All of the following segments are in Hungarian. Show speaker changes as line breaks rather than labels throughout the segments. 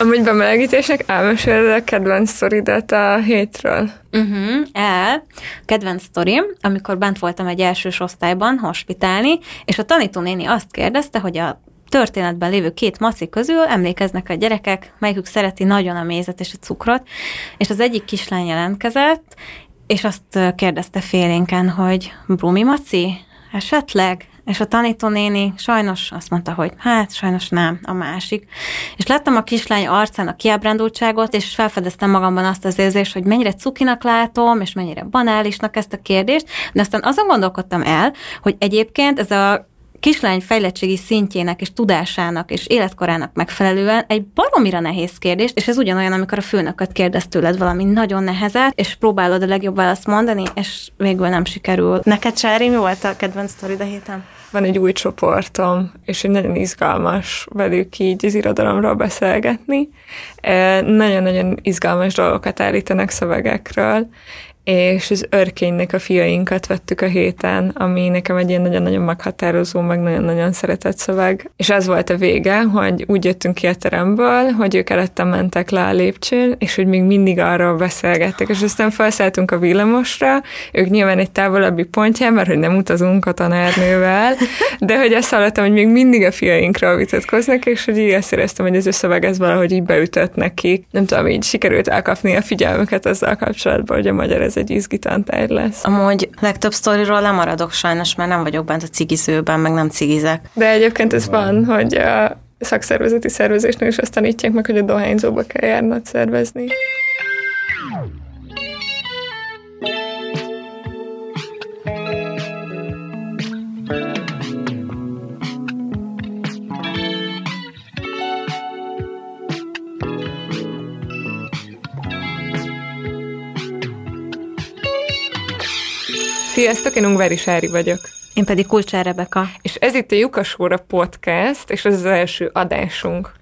Amúgy bemelegítésnek elmeséled a kedvenc sztoridat a hétről?
Uh-huh, el. Kedvenc sztorim, amikor bent voltam egy elsős osztályban hospitálni, és a tanítónéni azt kérdezte, hogy a történetben lévő két maci közül emlékeznek a gyerekek, melyikük szereti nagyon a mézet és a cukrot, és az egyik kislány jelentkezett, és azt kérdezte félénken, hogy Brumi Maci, esetleg? És a tanítónéni sajnos azt mondta, hogy hát sajnos nem, a másik. És láttam a kislány arcán a kiábrándultságot, és felfedeztem magamban azt az érzést, hogy mennyire cukinak látom, és mennyire banálisnak ezt a kérdést, de aztán azon gondolkodtam el, hogy egyébként ez a kislány fejlettségi szintjének és tudásának és életkorának megfelelően egy baromira nehéz kérdés, és ez ugyanolyan, amikor a főnököt kérdez tőled valami nagyon nehezet, és próbálod a legjobb választ mondani, és végül nem sikerül.
Neked, Sári, mi volt a kedvenc sztorid a héten?
Van egy új csoportom, és egy nagyon izgalmas velük így az irodalomról beszélgetni. Nagyon-nagyon izgalmas dolgokat állítanak szövegekről, és az örkénynek a fiainkat vettük a héten, ami nekem egy ilyen nagyon-nagyon meghatározó, meg nagyon-nagyon szeretett szöveg. És az volt a vége, hogy úgy jöttünk ki a teremből, hogy ők előttem mentek le a lépcsőn, és hogy még mindig arról beszélgettek, és aztán felszálltunk a villamosra, ők nyilván egy távolabbi pontján, mert hogy nem utazunk a tanárnővel, de hogy azt hallottam, hogy még mindig a fiainkról vitatkoznak, és hogy így azt éreztem, hogy ez a szöveg ez valahogy így beütött neki. Nem tudom, így sikerült elkapni a figyelmüket azzal kapcsolatban, hogy a magyar ez egy izgi tantárgy lesz.
Amúgy legtöbb sztoriról lemaradok sajnos, mert nem vagyok bent a cigizőben, meg nem cigizek.
De egyébként ez van, hogy a szakszervezeti szervezésnél is azt tanítják meg, hogy a dohányzóba kell járnod szervezni. Sziasztok, én Ungvári Sári vagyok.
Én pedig Kulcsár Rebeka.
És ez itt a Jukasóra Podcast, és ez az első adásunk.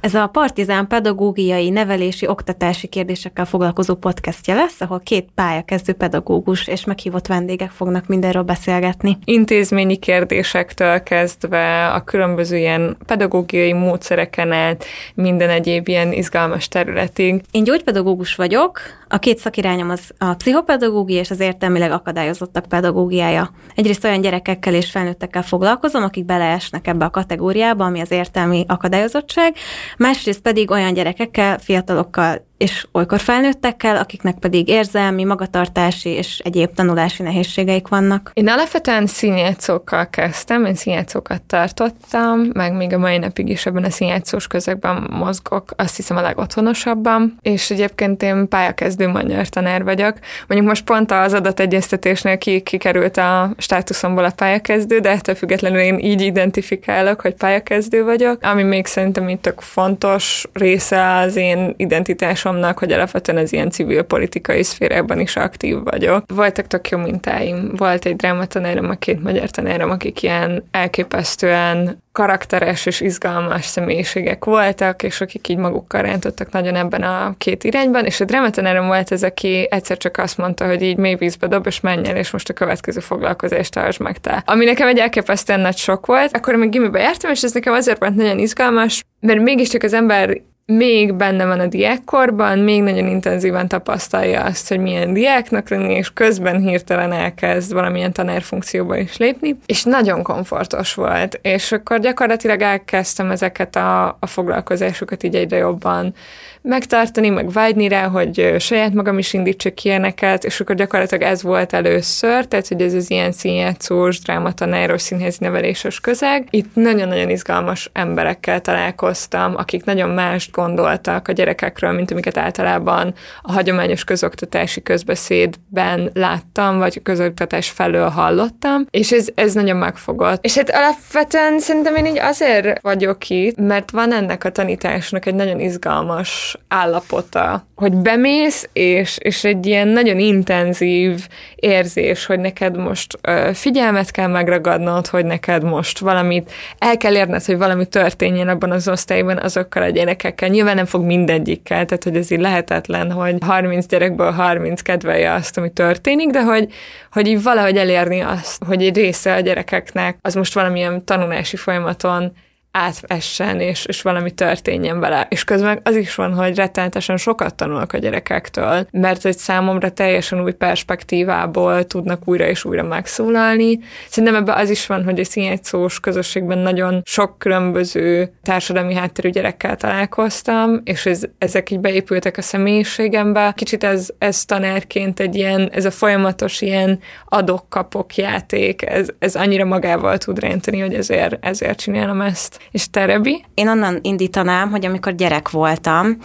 Ez a Partizán pedagógiai, nevelési, oktatási kérdésekkel foglalkozó podcastja lesz, ahol két pályakezdő pedagógus és meghívott vendégek fognak mindenről beszélgetni.
Intézményi kérdésektől kezdve a különböző ilyen pedagógiai módszereken át minden egyéb ilyen izgalmas területig.
Én gyógypedagógus vagyok, a két szakirányom az a pszichopedagógia és az értelmileg akadályozottak pedagógiája. Egyrészt olyan gyerekekkel és felnőttekkel foglalkozom, akik beleesnek ebbe a kategóriába, ami az értelmi akadályozottság, másrészt pedig olyan gyerekekkel, fiatalokkal és olykor felnőttekkel, akiknek pedig érzelmi, magatartási és egyéb tanulási nehézségeik vannak.
Én alapvetően színjátszókkal kezdtem, én színjátszókat tartottam, meg még a mai napig is ebben a színjátszós közegben mozgok, azt hiszem a legotthonosabban, és egyébként én pályakezdő magyar tanár vagyok. Mondjuk most pont az adategyeztetésnél ki, kikerült a státuszomból a pályakezdő, de ettől függetlenül én így identifikálok, hogy pályakezdő vagyok, ami még szerintem itt tök fontos része az én identitásom tudomásomnak, hogy alapvetően az ilyen civil politikai szférában is aktív vagyok. Voltak tök jó mintáim. Volt egy drámatanárom, a két magyar tanárom, akik ilyen elképesztően karakteres és izgalmas személyiségek voltak, és akik így magukkal rántottak nagyon ebben a két irányban, és a drámatanárom volt ez, aki egyszer csak azt mondta, hogy így mély vízbe dob, és menj el, és most a következő foglalkozást tartsd meg te. Ami nekem egy elképesztően nagy sok volt. Akkor még gimibe jártam, és ez nekem azért volt nagyon izgalmas, mert mégiscsak az ember még benne van a diákkorban, még nagyon intenzíven tapasztalja azt, hogy milyen diáknak lenni, és közben hirtelen elkezd valamilyen tanárfunkcióba is lépni, és nagyon komfortos volt, és akkor gyakorlatilag elkezdtem ezeket a, a foglalkozásokat így egyre jobban megtartani, meg vágyni rá, hogy saját magam is indítsak ilyeneket, és akkor gyakorlatilag ez volt először, tehát hogy ez az ilyen színjátszós, drámatanáros, színházi neveléses közeg. Itt nagyon-nagyon izgalmas emberekkel találkoztam, akik nagyon mást gondoltak a gyerekekről, mint amiket általában a hagyományos közoktatási közbeszédben láttam, vagy közoktatás felől hallottam, és ez, ez nagyon megfogott. És hát alapvetően szerintem én így azért vagyok itt, mert van ennek a tanításnak egy nagyon izgalmas állapota, hogy bemész, és, és egy ilyen nagyon intenzív érzés, hogy neked most ö, figyelmet kell megragadnod, hogy neked most valamit el kell érned, hogy valami történjen abban az osztályban azokkal a gyerekekkel. Nyilván nem fog mindegyikkel, tehát hogy ez így lehetetlen, hogy 30 gyerekből 30 kedvelje azt, ami történik, de hogy, hogy így valahogy elérni azt, hogy egy része a gyerekeknek az most valamilyen tanulási folyamaton átessen, és, és valami történjen vele. És közben az is van, hogy rettenetesen sokat tanulnak a gyerekektől, mert egy számomra teljesen új perspektívából tudnak újra és újra megszólalni. Szerintem ebben az is van, hogy a színjegyszós közösségben nagyon sok különböző társadalmi hátterű gyerekkel találkoztam, és ez, ezek így beépültek a személyiségembe. Kicsit ez, ez tanárként egy ilyen, ez a folyamatos ilyen adok-kapok játék, ez, ez annyira magával tud rántani, hogy ezért, ezért csinálom ezt. És te, Rebi?
Én onnan indítanám, hogy amikor gyerek voltam,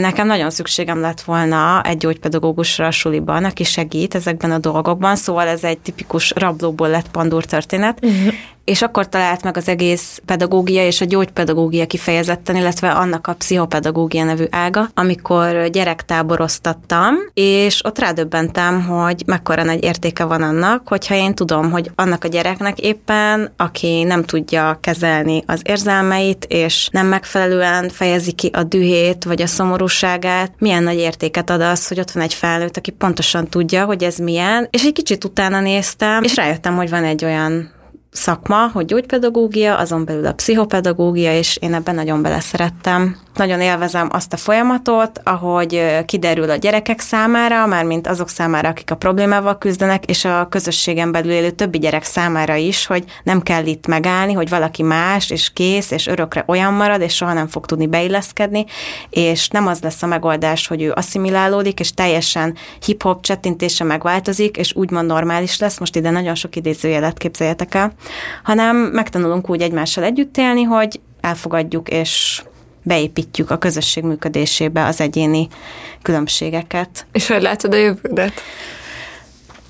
Nekem nagyon szükségem lett volna egy gyógypedagógusra a suliban, aki segít ezekben a dolgokban, szóval ez egy tipikus rablóból lett pandúr történet, uh-huh és akkor talált meg az egész pedagógia és a gyógypedagógia kifejezetten, illetve annak a pszichopedagógia nevű ága, amikor gyerektáboroztattam, és ott rádöbbentem, hogy mekkora nagy értéke van annak, hogyha én tudom, hogy annak a gyereknek éppen, aki nem tudja kezelni az érzelmeit, és nem megfelelően fejezi ki a dühét, vagy a szomorúságát, milyen nagy értéket ad az, hogy ott van egy felnőtt, aki pontosan tudja, hogy ez milyen, és egy kicsit utána néztem, és rájöttem, hogy van egy olyan szakma, hogy gyógypedagógia, azon belül a pszichopedagógia, és én ebben nagyon beleszerettem. Nagyon élvezem azt a folyamatot, ahogy kiderül a gyerekek számára, mármint azok számára, akik a problémával küzdenek, és a közösségen belül élő többi gyerek számára is, hogy nem kell itt megállni, hogy valaki más, és kész, és örökre olyan marad, és soha nem fog tudni beilleszkedni, és nem az lesz a megoldás, hogy ő asszimilálódik, és teljesen hip-hop csettintése megváltozik, és úgymond normális lesz, most ide nagyon sok idézőjelet képzeljetek el, hanem megtanulunk úgy egymással együtt élni, hogy elfogadjuk és beépítjük a közösség működésébe az egyéni különbségeket.
És hogy látod a jövődet?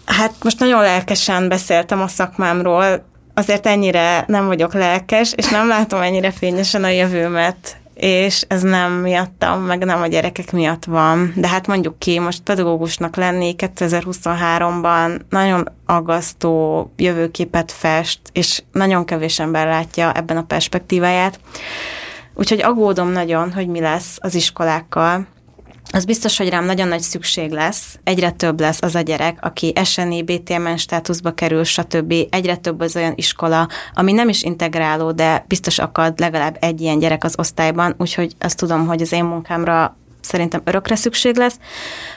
Hát most nagyon lelkesen beszéltem a szakmámról, azért ennyire nem vagyok lelkes, és nem látom ennyire fényesen a jövőmet és ez nem miattam, meg nem a gyerekek miatt van. De hát mondjuk ki, most pedagógusnak lenni 2023-ban nagyon aggasztó jövőképet fest, és nagyon kevés ember látja ebben a perspektíváját. Úgyhogy aggódom nagyon, hogy mi lesz az iskolákkal, az biztos, hogy rám nagyon nagy szükség lesz, egyre több lesz az a gyerek, aki SNI, BTMN státuszba kerül, stb. Egyre több az olyan iskola, ami nem is integráló, de biztos akad legalább egy ilyen gyerek az osztályban, úgyhogy azt tudom, hogy az én munkámra szerintem örökre szükség lesz.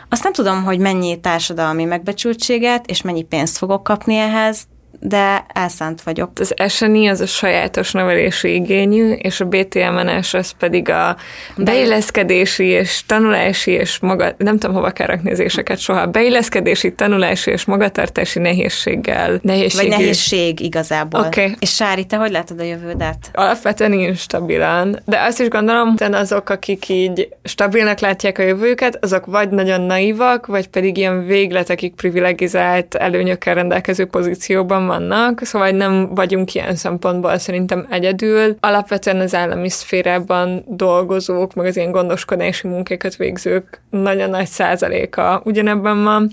Azt nem tudom, hogy mennyi társadalmi megbecsültséget és mennyi pénzt fogok kapni ehhez, de elszánt vagyok.
Az SNI az a sajátos nevelési igényű, és a BTMNS az pedig a beilleszkedési és tanulási és maga, nem tudom hova kell rakni az éseket soha, beilleszkedési, tanulási és magatartási nehézséggel.
Nehézség. Vagy nehézség igazából.
Okay.
És Sári, te hogy látod a jövődet?
Alapvetően instabilan, de azt is gondolom, hogy azok, akik így stabilnak látják a jövőjüket, azok vagy nagyon naivak, vagy pedig ilyen végletekig privilegizált előnyökkel rendelkező pozícióban vannak, szóval nem vagyunk ilyen szempontból szerintem egyedül. Alapvetően az állami szférában dolgozók, meg az ilyen gondoskodási munkákat végzők nagyon nagy százaléka ugyanebben van.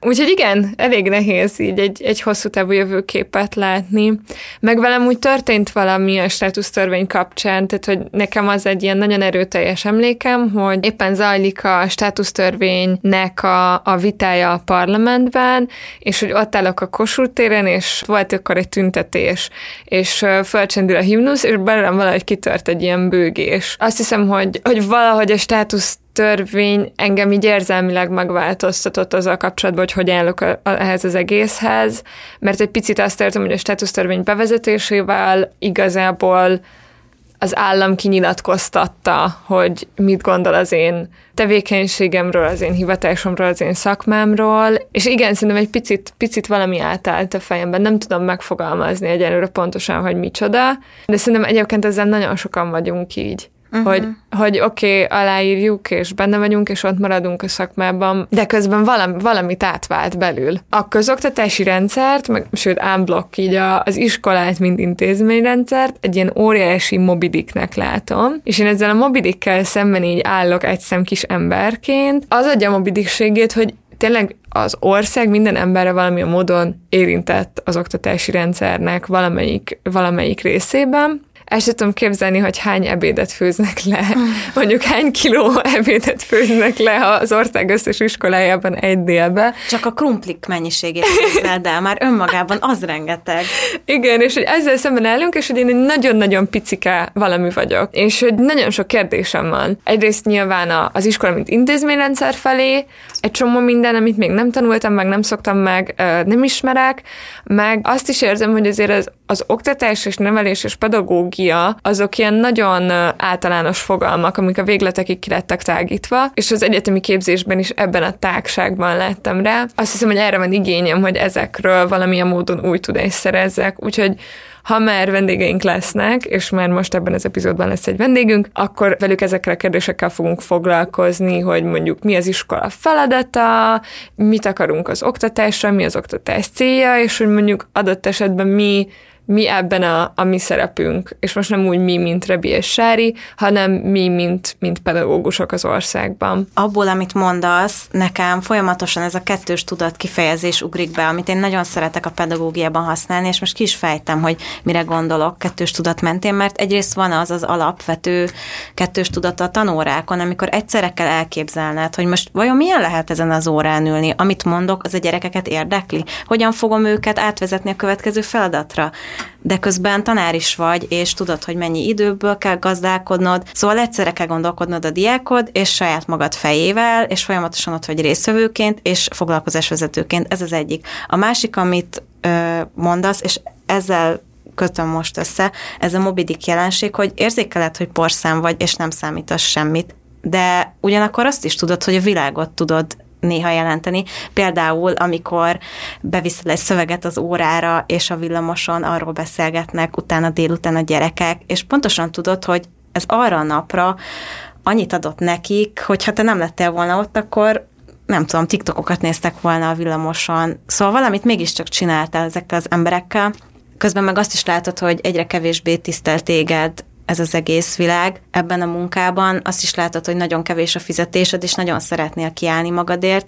Úgyhogy igen, elég nehéz így egy, egy hosszú távú jövőképet látni. Meg velem úgy történt valami a státusztörvény kapcsán, tehát hogy nekem az egy ilyen nagyon erőteljes emlékem, hogy éppen zajlik a státusztörvénynek a, a vitája a parlamentben, és hogy ott állok a Kossuth téren, és volt akkor egy tüntetés, és fölcsendül a himnusz, és belőlem valahogy kitört egy ilyen bőgés. Azt hiszem, hogy, hogy valahogy a státusz törvény engem így érzelmileg megváltoztatott azzal kapcsolatban, hogy hogy állok a, a, ehhez az egészhez, mert egy picit azt értem, hogy a státusztörvény bevezetésével igazából az állam kinyilatkoztatta, hogy mit gondol az én tevékenységemről, az én hivatásomról, az én szakmámról, és igen, szerintem egy picit, picit valami átállt a fejemben, nem tudom megfogalmazni egyelőre pontosan, hogy micsoda, de szerintem egyébként ezzel nagyon sokan vagyunk így uh-huh. hogy, hogy oké, okay, aláírjuk, és benne vagyunk, és ott maradunk a szakmában, de közben valami, valamit átvált belül. A közoktatási rendszert, meg, sőt, unblock így a, az iskolát, mint intézményrendszert egy ilyen óriási mobidiknek látom, és én ezzel a mobidikkel szemben így állok egy szem kis emberként. Az adja a mobidikségét, hogy tényleg az ország minden emberre valamilyen módon érintett az oktatási rendszernek valamelyik, valamelyik részében, el sem tudom képzelni, hogy hány ebédet főznek le, mondjuk hány kiló ebédet főznek le az ország összes iskolájában egy délbe.
Csak a krumplik mennyiségét képzeld el, már önmagában az rengeteg.
Igen, és hogy ezzel szemben állunk, és hogy én egy nagyon-nagyon picike valami vagyok, és hogy nagyon sok kérdésem van. Egyrészt nyilván az iskola, mint intézményrendszer felé, egy csomó minden, amit még nem tanultam, meg nem szoktam meg, nem ismerek, meg azt is érzem, hogy azért az, az oktatás és nevelés és pedagógia azok ilyen nagyon általános fogalmak, amik a végletekig ki lettek tágítva, és az egyetemi képzésben is ebben a tágságban lettem rá. Azt hiszem, hogy erre van igényem, hogy ezekről valamilyen módon új tudást szerezzek, úgyhogy ha már vendégeink lesznek, és már most ebben az epizódban lesz egy vendégünk, akkor velük ezekkel a kérdésekkel fogunk foglalkozni, hogy mondjuk mi az iskola feladata, mit akarunk az oktatásra, mi az oktatás célja, és hogy mondjuk adott esetben mi mi ebben a, a mi szerepünk, és most nem úgy mi, mint Rebi és Sári, hanem mi, mint, mint pedagógusok az országban.
Abból, amit mondasz, nekem folyamatosan ez a kettős tudat kifejezés ugrik be, amit én nagyon szeretek a pedagógiában használni, és most ki is fejtem, hogy mire gondolok kettős tudat mentén, mert egyrészt van az az alapvető kettős tudat a tanórákon, amikor egyszerre kell elképzelned, hogy most vajon milyen lehet ezen az órán ülni, amit mondok, az a gyerekeket érdekli, hogyan fogom őket átvezetni a következő feladatra de közben tanár is vagy, és tudod, hogy mennyi időből kell gazdálkodnod, szóval egyszerre kell gondolkodnod a diákod, és saját magad fejével, és folyamatosan ott vagy részvevőként, és foglalkozásvezetőként, ez az egyik. A másik, amit ö, mondasz, és ezzel kötöm most össze, ez a mobidik jelenség, hogy érzékeled, hogy porszám vagy, és nem számítasz semmit, de ugyanakkor azt is tudod, hogy a világot tudod néha jelenteni. Például, amikor beviszel egy szöveget az órára, és a villamoson arról beszélgetnek utána délután a gyerekek, és pontosan tudod, hogy ez arra a napra annyit adott nekik, hogy ha te nem lettél volna ott, akkor nem tudom, TikTokokat néztek volna a villamoson. Szóval valamit mégiscsak csináltál ezekkel az emberekkel. Közben meg azt is látod, hogy egyre kevésbé tisztel téged ez az egész világ ebben a munkában. Azt is látod, hogy nagyon kevés a fizetésed, és nagyon szeretnél kiállni magadért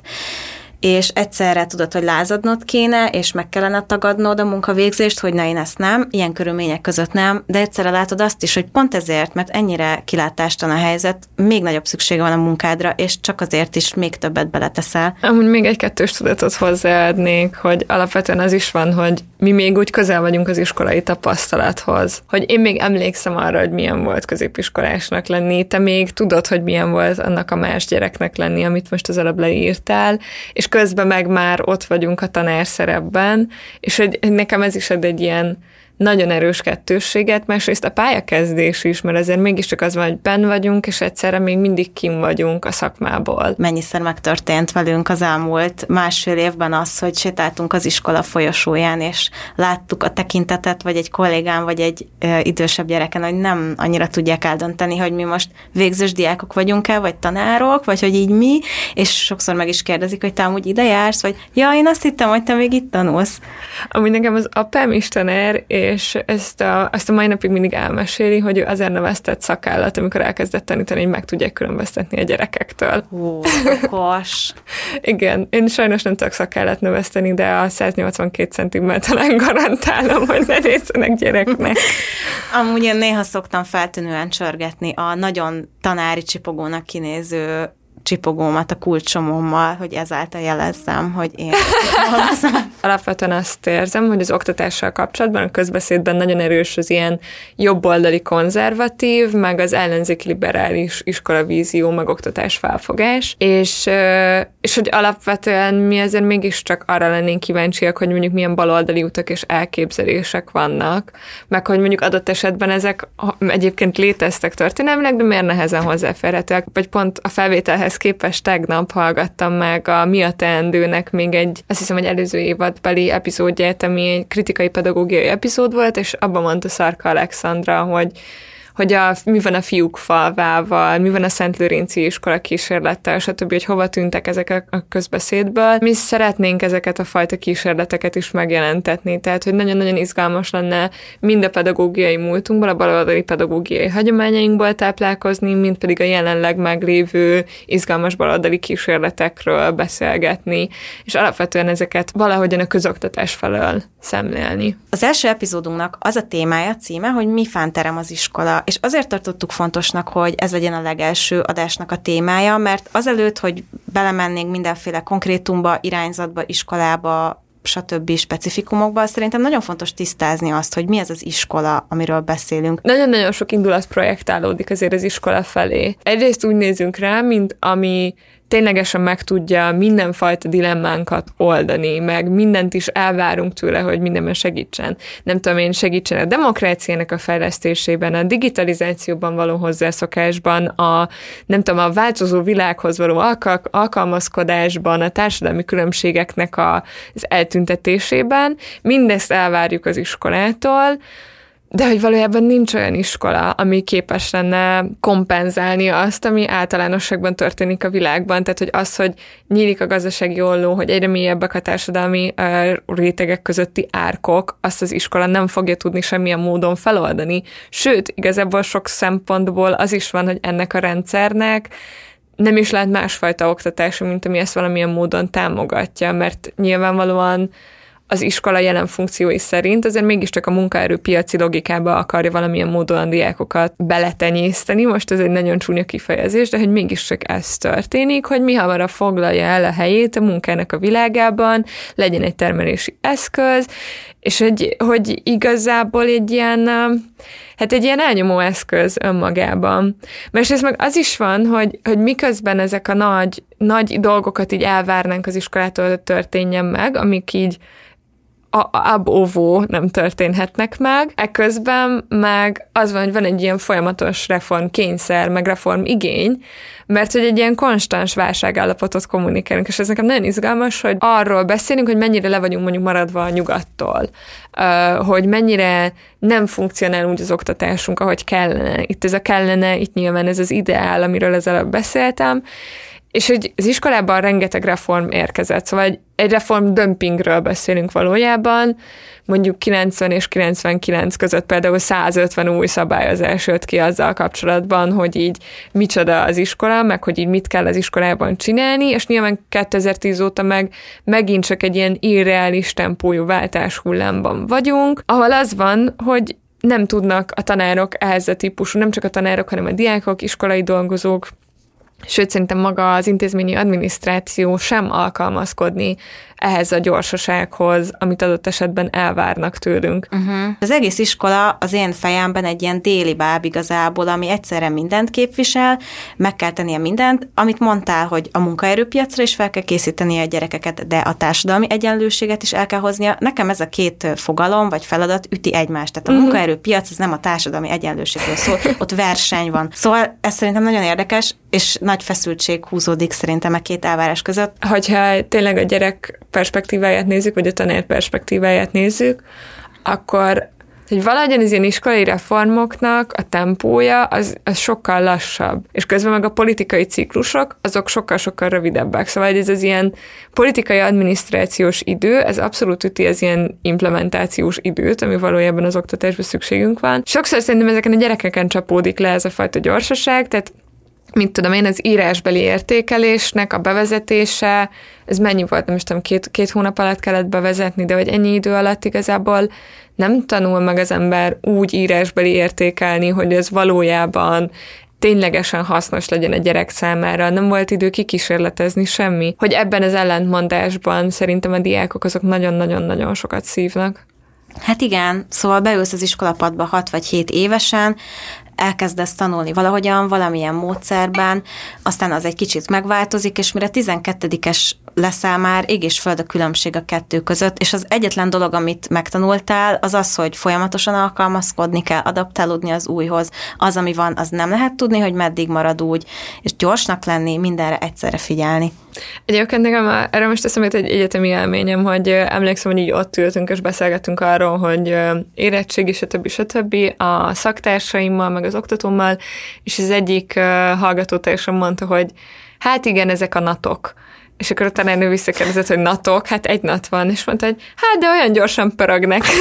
és egyszerre tudod, hogy lázadnod kéne, és meg kellene tagadnod a munkavégzést, hogy na én ezt nem, ilyen körülmények között nem, de egyszerre látod azt is, hogy pont ezért, mert ennyire kilátástalan a helyzet, még nagyobb szüksége van a munkádra, és csak azért is még többet beleteszel.
Amúgy még egy kettős tudatot hozzáadnék, hogy alapvetően az is van, hogy mi még úgy közel vagyunk az iskolai tapasztalathoz, hogy én még emlékszem arra, hogy milyen volt középiskolásnak lenni, te még tudod, hogy milyen volt annak a más gyereknek lenni, amit most az előbb leírtál, és közben meg már ott vagyunk a tanár szerepben, és hogy nekem ez is ad egy ilyen nagyon erős kettősséget, másrészt a pályakezdés is, mert azért mégiscsak az van, hogy benn vagyunk, és egyszerre még mindig kim vagyunk a szakmából.
Mennyiszer megtörtént velünk az elmúlt másfél évben az, hogy sétáltunk az iskola folyosóján, és láttuk a tekintetet, vagy egy kollégán, vagy egy ö, idősebb gyereken, hogy nem annyira tudják eldönteni, hogy mi most végzős diákok vagyunk-e, vagy tanárok, vagy hogy így mi, és sokszor meg is kérdezik, hogy te amúgy ide jársz, vagy ja, én azt hittem, hogy te még itt tanulsz.
Amúgy nekem az apám is tanár, és ezt a, ezt a mai napig mindig elmeséli, hogy ő azért neveztett szakállat, amikor elkezdett tanítani, hogy meg tudják különböztetni a gyerekektől.
Ó,
Igen, én sajnos nem tudok szakállat növeszteni, de a 182 centimmel talán garantálom, hogy ne nézzenek gyereknek.
Amúgy én néha szoktam feltűnően csörgetni a nagyon tanári csipogónak kinéző csipogómat a kulcsomommal, hogy ezáltal jelezzem, hogy én
Alapvetően azt érzem, hogy az oktatással kapcsolatban, a közbeszédben nagyon erős az ilyen jobboldali konzervatív, meg az ellenzéki liberális iskolavízió, meg oktatás felfogás, és, és hogy alapvetően mi ezért mégiscsak arra lennénk kíváncsiak, hogy mondjuk milyen baloldali utak és elképzelések vannak, meg hogy mondjuk adott esetben ezek egyébként léteztek történelmileg, de miért nehezen hozzáférhetőek, vagy pont a felvételhez ehhez képest tegnap hallgattam meg a Mi a teendőnek még egy, azt hiszem, egy előző évadbeli epizódját, ami egy kritikai pedagógiai epizód volt, és abban mondta Szarka Alexandra, hogy hogy a, mi van a fiúk falvával, mi van a Szent Lőrinci iskola kísérlettel, stb., hogy hova tűntek ezek a közbeszédből. Mi szeretnénk ezeket a fajta kísérleteket is megjelentetni, tehát hogy nagyon-nagyon izgalmas lenne mind a pedagógiai múltunkból, a baloldali pedagógiai hagyományainkból táplálkozni, mind pedig a jelenleg meglévő izgalmas baloldali kísérletekről beszélgetni, és alapvetően ezeket valahogyan a közoktatás felől szemlélni.
Az első epizódunknak az a témája, címe, hogy mi fánterem az iskola, és azért tartottuk fontosnak, hogy ez legyen a legelső adásnak a témája, mert azelőtt, hogy belemennénk mindenféle konkrétumba, irányzatba, iskolába, stb. specifikumokban, szerintem nagyon fontos tisztázni azt, hogy mi ez az iskola, amiről beszélünk.
Nagyon-nagyon sok indulat projektálódik azért az iskola felé. Egyrészt úgy nézünk rá, mint ami ténylegesen meg tudja mindenfajta dilemmánkat oldani, meg mindent is elvárunk tőle, hogy mindenben segítsen. Nem tudom én, segítsen a demokráciának a fejlesztésében, a digitalizációban való hozzászokásban, a nem tudom, a változó világhoz való alkal- alkalmazkodásban, a társadalmi különbségeknek a, az eltüntetésében. Mindezt elvárjuk az iskolától, de hogy valójában nincs olyan iskola, ami képes lenne kompenzálni azt, ami általánosságban történik a világban. Tehát, hogy az, hogy nyílik a gazdasági olló, hogy egyre mélyebbek a társadalmi rétegek közötti árkok, azt az iskola nem fogja tudni semmilyen módon feloldani. Sőt, igazából sok szempontból az is van, hogy ennek a rendszernek nem is lehet másfajta oktatás, mint ami ezt valamilyen módon támogatja, mert nyilvánvalóan az iskola jelen funkciói szerint azért mégiscsak a munkaerőpiaci logikába akarja valamilyen módon a diákokat beletenyészteni. Most ez egy nagyon csúnya kifejezés, de hogy mégiscsak ez történik, hogy mi hamarabb foglalja el a helyét a munkának a világában, legyen egy termelési eszköz, és hogy, hogy igazából egy ilyen, hát egy ilyen elnyomó eszköz önmagában. Ez meg az is van, hogy, hogy miközben ezek a nagy, nagy dolgokat így elvárnánk az iskolától, történjen meg, amik így ab óvó nem történhetnek meg. Ekközben meg az van, hogy van egy ilyen folyamatos reform kényszer, meg reform igény, mert hogy egy ilyen konstans válságállapotot kommunikálunk, és ez nekem nagyon izgalmas, hogy arról beszélünk, hogy mennyire le vagyunk mondjuk maradva a nyugattól, hogy mennyire nem funkcionál úgy az oktatásunk, ahogy kellene. Itt ez a kellene, itt nyilván ez az ideál, amiről az előbb beszéltem, és hogy az iskolában rengeteg reform érkezett, szóval egy, egy reform dömpingről beszélünk valójában, mondjuk 90 és 99 között például 150 új szabályozás jött ki azzal kapcsolatban, hogy így micsoda az iskola, meg hogy így mit kell az iskolában csinálni, és nyilván 2010 óta meg megint csak egy ilyen irreális tempójú váltás hullámban vagyunk, ahol az van, hogy nem tudnak a tanárok ehhez a típusú, nem csak a tanárok, hanem a diákok, iskolai dolgozók, sőt szerintem maga az intézményi adminisztráció sem alkalmazkodni ehhez a gyorsasághoz, amit adott esetben elvárnak tőlünk.
Uh-huh. Az egész iskola az én fejemben egy ilyen déli báb igazából, ami egyszerre mindent képvisel, meg kell tennie mindent, amit mondtál, hogy a munkaerőpiacra is fel kell készíteni a gyerekeket, de a társadalmi egyenlőséget is el kell hoznia. Nekem ez a két fogalom vagy feladat üti egymást. Tehát a uh-huh. munkaerőpiac az nem a társadalmi egyenlőségről szól, ott verseny van. Szóval ez szerintem nagyon érdekes, és nagy feszültség húzódik szerintem a két elvárás között.
Hogyha tényleg a gyerek perspektíváját nézzük, vagy a tanár perspektíváját nézzük, akkor hogy valahogyan az ilyen iskolai reformoknak a tempója az, az sokkal lassabb, és közben meg a politikai ciklusok, azok sokkal-sokkal rövidebbek. Szóval ez az ilyen politikai adminisztrációs idő, ez abszolút üti az ilyen implementációs időt, ami valójában az oktatásban szükségünk van. Sokszor szerintem ezeken a gyerekeken csapódik le ez a fajta gyorsaság, tehát mit tudom én, az írásbeli értékelésnek a bevezetése, ez mennyi volt, nem is tudom, két, két hónap alatt kellett bevezetni, de hogy ennyi idő alatt igazából nem tanul meg az ember úgy írásbeli értékelni, hogy ez valójában ténylegesen hasznos legyen a gyerek számára, nem volt idő kikísérletezni semmi. Hogy ebben az ellentmondásban szerintem a diákok azok nagyon-nagyon-nagyon sokat szívnak.
Hát igen, szóval beülsz az iskolapadba 6 vagy 7 évesen, elkezdesz tanulni valahogyan, valamilyen módszerben, aztán az egy kicsit megváltozik, és mire 12-es leszel már, ég és föld a különbség a kettő között, és az egyetlen dolog, amit megtanultál, az az, hogy folyamatosan alkalmazkodni kell, adaptálódni az újhoz. Az, ami van, az nem lehet tudni, hogy meddig marad úgy, és gyorsnak lenni, mindenre egyszerre figyelni.
Egyébként nekem erre most eszembe egy egyetemi élményem, hogy emlékszem, hogy így ott ültünk és beszélgettünk arról, hogy érettség, stb. stb. a szaktársaimmal, meg az oktatómmal, és az egyik hallgató teljesen mondta, hogy hát igen, ezek a natok. És akkor a tanárnő visszakérdezett, hogy natok, hát egy nat van, és mondta, hogy hát de olyan gyorsan pörögnek.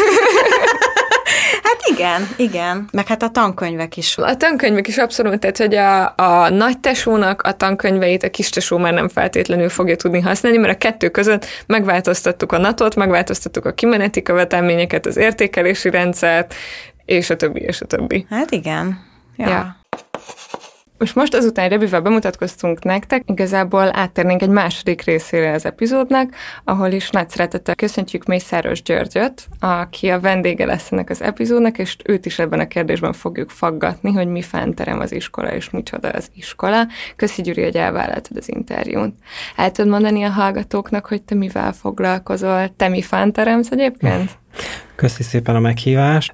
Hát igen, igen. Meg hát a tankönyvek is.
A tankönyvek is abszolút, tehát hogy a, a nagy tesónak a tankönyveit a kis tesó már nem feltétlenül fogja tudni használni, mert a kettő között megváltoztattuk a natot, megváltoztattuk a kimeneti követelményeket, az értékelési rendszert, és a többi, és a többi.
Hát igen. Ja. ja.
Most most azután Rebivel bemutatkoztunk nektek, igazából áttérnénk egy második részére az epizódnak, ahol is nagy szeretettel köszöntjük Mészáros Györgyöt, aki a vendége lesz ennek az epizódnak, és őt is ebben a kérdésben fogjuk faggatni, hogy mi fánterem az iskola, és micsoda az iskola. Köszi Gyuri, hogy elvállaltad az interjút. El tudod mondani a hallgatóknak, hogy te mivel foglalkozol? Te mi fánteremsz egyébként?
Köszi szépen a meghívást.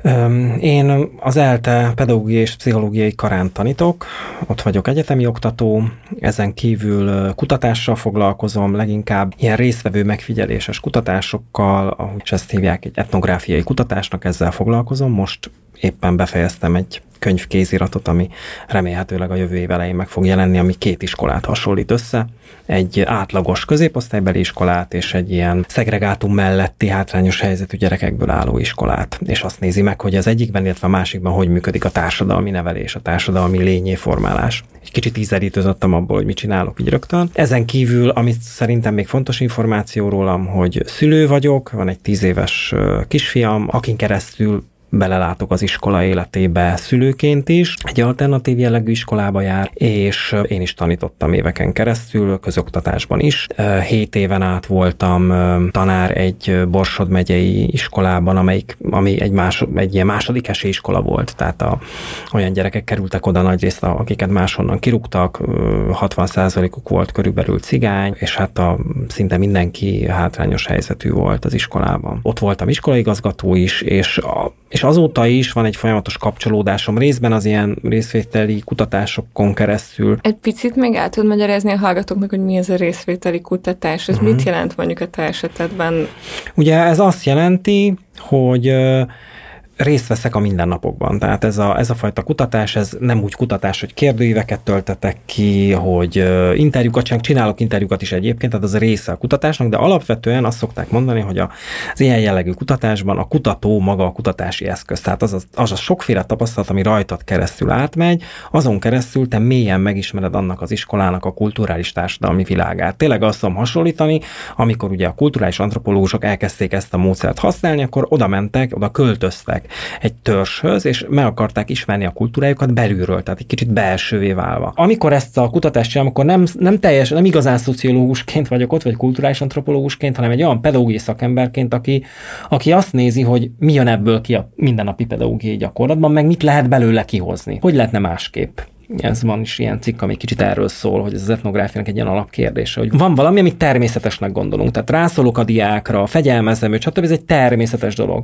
Én az ELTE pedagógiai és pszichológiai karán tanítok, ott vagyok egyetemi oktató, ezen kívül kutatással foglalkozom, leginkább ilyen résztvevő megfigyeléses kutatásokkal, ahogy ezt hívják egy etnográfiai kutatásnak, ezzel foglalkozom. Most éppen befejeztem egy könyvkéziratot, ami remélhetőleg a jövő év elején meg fog jelenni, ami két iskolát hasonlít össze. Egy átlagos középosztálybeli iskolát és egy ilyen szegregátum melletti hátrányos helyzetű gyerekekből álló iskolát. És azt nézi meg, hogy az egyikben, illetve a másikban hogy működik a társadalmi nevelés, a társadalmi lényéformálás. Egy kicsit ízelítőzöttem abból, hogy mit csinálok így rögtön. Ezen kívül, amit szerintem még fontos információ rólam, hogy szülő vagyok, van egy tíz éves kisfiam, akin keresztül belelátok az iskola életébe szülőként is. Egy alternatív jellegű iskolába jár, és én is tanítottam éveken keresztül, közoktatásban is. Hét éven át voltam tanár egy Borsod megyei iskolában, amelyik, ami egy, másod, egy ilyen második esélyiskola volt, tehát a, olyan gyerekek kerültek oda nagyrészt, akiket máshonnan kirúgtak, 60%-uk volt körülbelül cigány, és hát a, szinte mindenki hátrányos helyzetű volt az iskolában. Ott voltam iskolaigazgató is, és a, és azóta is van egy folyamatos kapcsolódásom részben az ilyen részvételi kutatásokon keresztül.
Egy picit még el tud magyarázni a hallgatóknak, hogy mi ez a részvételi kutatás, ez uh-huh. mit jelent mondjuk a te esetedben?
Ugye ez azt jelenti, hogy részt veszek a mindennapokban. Tehát ez a, ez a fajta kutatás, ez nem úgy kutatás, hogy kérdőíveket töltetek ki, hogy interjúkat sem, csinálok interjúkat is egyébként, tehát az része a kutatásnak, de alapvetően azt szokták mondani, hogy az ilyen jellegű kutatásban a kutató maga a kutatási eszköz. Tehát az a, az a sokféle tapasztalat, ami rajtad keresztül átmegy, azon keresztül te mélyen megismered annak az iskolának a kulturális társadalmi világát. Tényleg azt tudom hasonlítani, amikor ugye a kulturális antropológusok elkezdték ezt a módszert használni, akkor oda mentek, oda költöztek egy törzshöz, és meg akarták ismerni a kultúrájukat belülről, tehát egy kicsit belsővé válva. Amikor ezt a kutatást csinálom, akkor nem, nem teljes, nem igazán szociológusként vagyok ott, vagy kulturális antropológusként, hanem egy olyan pedagógiai szakemberként, aki, aki azt nézi, hogy mi jön ebből ki a mindennapi pedagógiai gyakorlatban, meg mit lehet belőle kihozni. Hogy lehetne másképp ez van is ilyen cikk, ami kicsit erről szól, hogy ez az etnográfiának egy ilyen alapkérdése, hogy van valami, amit természetesnek gondolunk. Tehát rászólok a diákra, fegyelmezem őt, stb. Ez egy természetes dolog.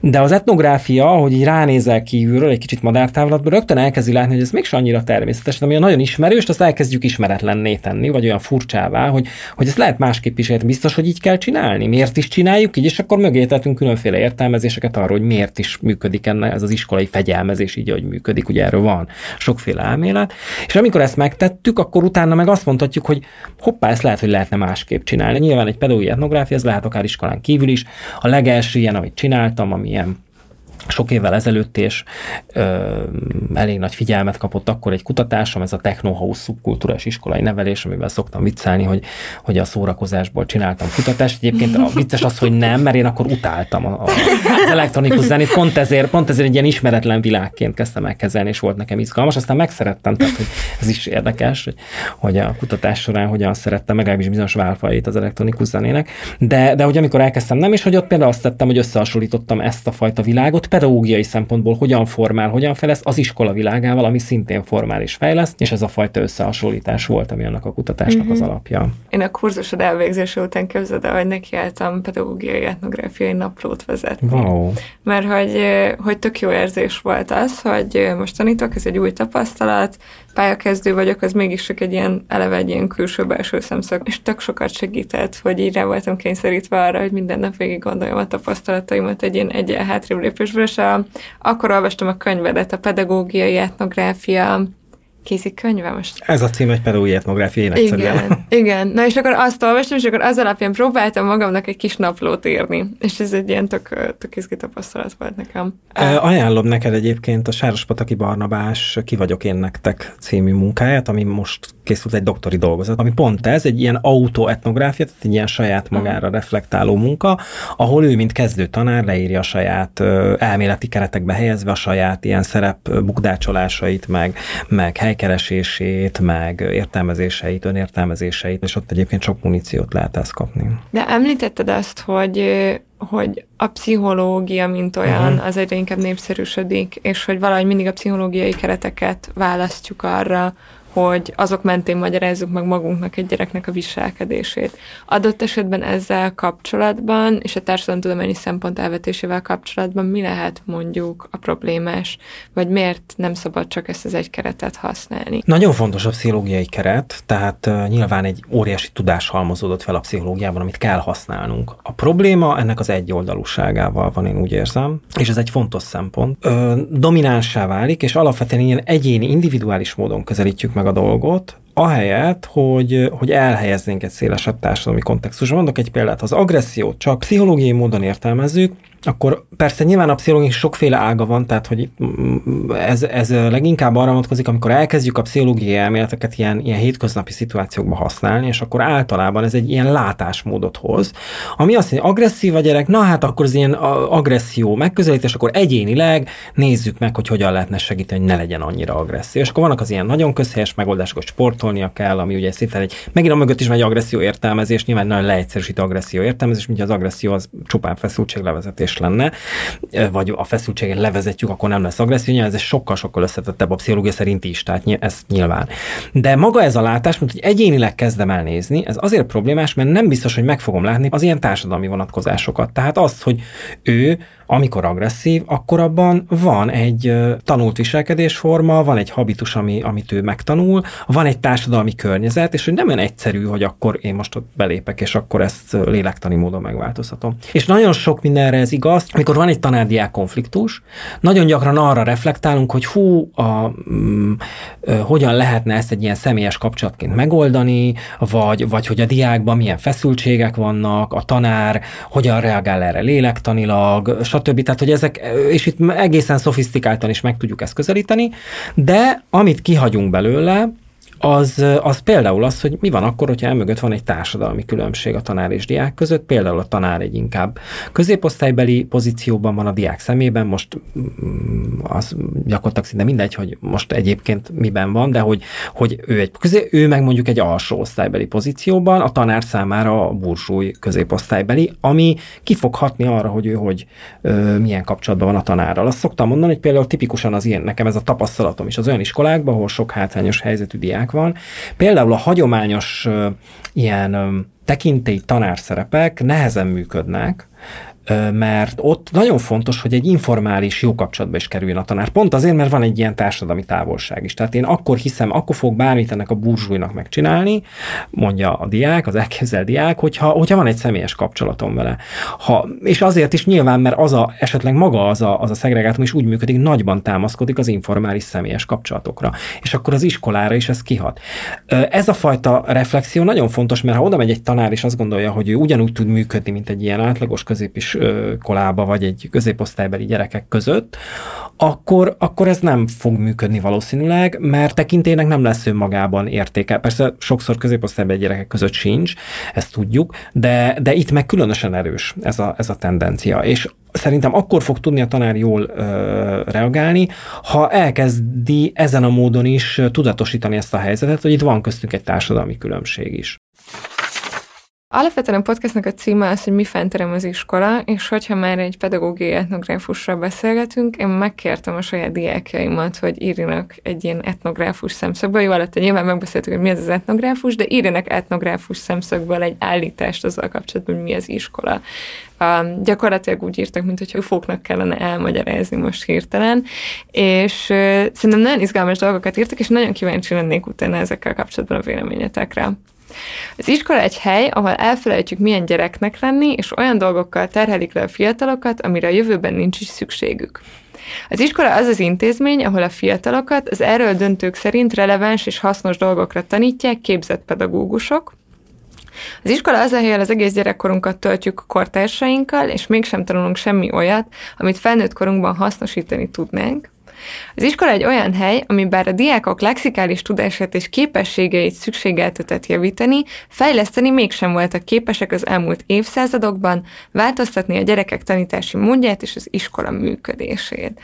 De az etnográfia, hogy így ránézel kívülről, egy kicsit madártávlatban, rögtön elkezdi látni, hogy ez mégsem annyira természetes, ami nagyon ismerős, azt elkezdjük ismeretlenné tenni, vagy olyan furcsává, hogy, hogy ezt lehet másképp is érteni. Biztos, hogy így kell csinálni. Miért is csináljuk így, és akkor mögé tettünk különféle értelmezéseket arról, hogy miért is működik ennek ez az iskolai fegyelmezés így, hogy működik. Ugye erről van sokféle elmélet, és amikor ezt megtettük, akkor utána meg azt mondhatjuk, hogy hoppá, ezt lehet, hogy lehetne másképp csinálni. Nyilván egy pedagógiai etnográfia, ez lehet akár iskolán kívül is. A legelső ilyen, amit csináltam, ami ilyen sok évvel ezelőtt, és ö, elég nagy figyelmet kapott akkor egy kutatásom, ez a Technohouse szubkultúrás iskolai nevelés, amivel szoktam viccelni, hogy, hogy a szórakozásból csináltam kutatást. Egyébként a vicces az, hogy nem, mert én akkor utáltam a, a, az elektronikus zenét, pont ezért, pont ezért egy ilyen ismeretlen világként kezdtem megkezelni, és volt nekem izgalmas, aztán megszerettem, tehát hogy ez is érdekes, hogy, hogy a kutatás során hogyan szerettem, legalábbis bizonyos válfajét az elektronikus zenének, de, de hogy amikor elkezdtem nem, és hogy ott például azt tettem, hogy összehasonlítottam ezt a fajta világot, pedagógiai szempontból hogyan formál, hogyan fejlesz az iskola világával, ami szintén formál és fejleszt, és ez a fajta összehasonlítás volt, ami annak a kutatásnak mm-hmm. az mhm. alapja.
Én a kurzusod elvégzése után képzeld el, hogy nekiálltam pedagógiai etnográfiai naplót vezetni.
Wow.
Mert hogy, hogy tök jó érzés volt az, hogy most tanítok, ez egy új tapasztalat, pályakezdő vagyok, az mégis csak egy ilyen eleve egy ilyen külső-belső szemszög, és tök sokat segített, hogy így rá voltam kényszerítve arra, hogy minden nap végig gondoljam a tapasztalataimat egy ilyen egyen hátrébb lépés és a, akkor olvastam a könyvedet, a pedagógiai etnográfia könyve most.
Ez a cím egy pedagógiai etnográfia, én
Igen, igen. Na és akkor azt olvastam, és akkor az alapján próbáltam magamnak egy kis naplót írni. És ez egy ilyen tök, tök izgi tapasztalat volt nekem.
E, ajánlom neked egyébként a Sárospataki Barnabás Ki vagyok én nektek című munkáját, ami most készült egy doktori dolgozat, ami pont ez, egy ilyen autoetnográfia, tehát egy ilyen saját magára reflektáló munka, ahol ő, mint kezdő tanár, leírja a saját elméleti keretekbe helyezve a saját ilyen szerep bukdácsolásait, meg, meg helykeresését, meg értelmezéseit, önértelmezéseit, és ott egyébként sok muníciót lehet ezt kapni.
De említetted azt, hogy hogy a pszichológia, mint olyan, uh-huh. az egyre inkább népszerűsödik, és hogy valahogy mindig a pszichológiai kereteket választjuk arra, hogy azok mentén magyarázzuk meg magunknak egy gyereknek a viselkedését. Adott esetben ezzel kapcsolatban, és a társadalomtudományi szempont elvetésével kapcsolatban mi lehet mondjuk a problémás, vagy miért nem szabad csak ezt az egy keretet használni?
Nagyon fontos a pszichológiai keret, tehát nyilván egy óriási tudás halmozódott fel a pszichológiában, amit kell használnunk. A probléma ennek az egyoldalúságával van, én úgy érzem, és ez egy fontos szempont. Ö, dominánsá válik, és alapvetően ilyen egyéni, individuális módon közelítjük meg meg a dolgot, ahelyett, hogy, hogy elhelyeznénk egy szélesebb társadalmi kontextusban. Mondok egy példát, az agressziót csak pszichológiai módon értelmezzük, akkor persze nyilván a pszichológia sokféle ága van, tehát hogy ez, ez leginkább arra vonatkozik, amikor elkezdjük a pszichológiai elméleteket ilyen, ilyen hétköznapi szituációkban használni, és akkor általában ez egy ilyen látásmódot hoz, ami azt mondja, agresszív a gyerek, na hát akkor az ilyen agresszió megközelítés, akkor egyénileg nézzük meg, hogy hogyan lehetne segíteni, hogy ne legyen annyira agresszív. És akkor vannak az ilyen nagyon közhelyes megoldások, hogy sportolnia kell, ami ugye szépen egy, megint a mögött is van egy agresszió értelmezés, nyilván nagyon leegyszerűsít agresszió értelmezés, mint az agresszió az csupán feszültséglevezetés is lenne, vagy a feszültséget levezetjük, akkor nem lesz agresszió, ez sokkal-sokkal összetettebb a pszichológia szerint is, tehát ez nyilván. De maga ez a látás, mint hogy egyénileg kezdem el nézni, ez azért problémás, mert nem biztos, hogy meg fogom látni az ilyen társadalmi vonatkozásokat. Tehát azt, hogy ő amikor agresszív, akkor abban van egy tanult viselkedésforma, van egy habitus, ami, amit ő megtanul, van egy társadalmi környezet, és hogy nem olyan egyszerű, hogy akkor én most ott belépek, és akkor ezt lélektani módon megváltoztatom. És nagyon sok mindenre ez igaz, amikor van egy tanárdiák konfliktus, nagyon gyakran arra reflektálunk, hogy hú, a, mm, hogyan lehetne ezt egy ilyen személyes kapcsolatként megoldani, vagy, vagy hogy a diákban milyen feszültségek vannak, a tanár hogyan reagál erre lélektanilag, stb. Tehát, hogy ezek, és itt egészen szofisztikáltan is meg tudjuk ezt közelíteni, de amit kihagyunk belőle, az, az például az, hogy mi van akkor, hogyha elmögött van egy társadalmi különbség a tanár és diák között, például a tanár egy inkább középosztálybeli pozícióban van a diák szemében, most mm, az gyakorlatilag szinte mindegy, hogy most egyébként miben van, de hogy, hogy ő, egy közé, ő meg mondjuk egy alsó osztálybeli pozícióban, a tanár számára a burzsúj középosztálybeli, ami ki fog hatni arra, hogy ő hogy ö, milyen kapcsolatban van a tanárral. Azt szoktam mondani, hogy például tipikusan az ilyen, nekem ez a tapasztalatom is az olyan iskolákban, ahol sok hátrányos helyzetű diák van. Például a hagyományos ilyen tekintély tanárszerepek nehezen működnek, mert ott nagyon fontos, hogy egy informális jó kapcsolatba is kerüljön a tanár. Pont azért, mert van egy ilyen társadalmi távolság is. Tehát én akkor hiszem, akkor fog bármit ennek a burzsújnak megcsinálni, mondja a diák, az elképzelt diák, hogyha, hogyha van egy személyes kapcsolatom vele. Ha, és azért is nyilván, mert az a, esetleg maga az a, az a szegregátum is úgy működik, nagyban támaszkodik az informális személyes kapcsolatokra. És akkor az iskolára is ez kihat. Ez a fajta reflexió nagyon fontos, mert ha oda megy egy tanár, és azt gondolja, hogy ő ugyanúgy tud működni, mint egy ilyen átlagos középis iskolába, vagy egy középosztálybeli gyerekek között, akkor, akkor ez nem fog működni valószínűleg, mert tekintének nem lesz önmagában értéke. Persze sokszor középosztálybeli gyerekek között sincs, ezt tudjuk, de, de itt meg különösen erős ez a, ez a tendencia. És szerintem akkor fog tudni a tanár jól ö, reagálni, ha elkezdi ezen a módon is tudatosítani ezt a helyzetet, hogy itt van köztünk egy társadalmi különbség is.
Alapvetően a podcastnak a címe az, hogy mi fenterem az iskola, és hogyha már egy pedagógiai etnográfusra beszélgetünk, én megkértem a saját diákjaimat, hogy írjanak egy ilyen etnográfus szemszögből. Jó, alatt nyilván megbeszéltük, hogy mi az az etnográfus, de írjanak etnográfus szemszögből egy állítást azzal kapcsolatban, hogy mi az iskola. Um, gyakorlatilag úgy írtak, mint hogyha fóknak kellene elmagyarázni most hirtelen, és uh, szerintem nagyon izgalmas dolgokat írtak, és nagyon kíváncsi lennék utána ezekkel kapcsolatban a véleményetekre. Az iskola egy hely, ahol elfelejtjük milyen gyereknek lenni, és olyan dolgokkal terhelik le a fiatalokat, amire a jövőben nincs is szükségük. Az iskola az az intézmény, ahol a fiatalokat az erről döntők szerint releváns és hasznos dolgokra tanítják képzett pedagógusok, az iskola az a hely, az egész gyerekkorunkat töltjük kortársainkkal, és mégsem tanulunk semmi olyat, amit felnőtt korunkban hasznosítani tudnánk. Az iskola egy olyan hely, ami bár a diákok lexikális tudását és képességeit szükségeltetett javítani, fejleszteni mégsem voltak képesek az elmúlt évszázadokban, változtatni a gyerekek tanítási módját és az iskola működését.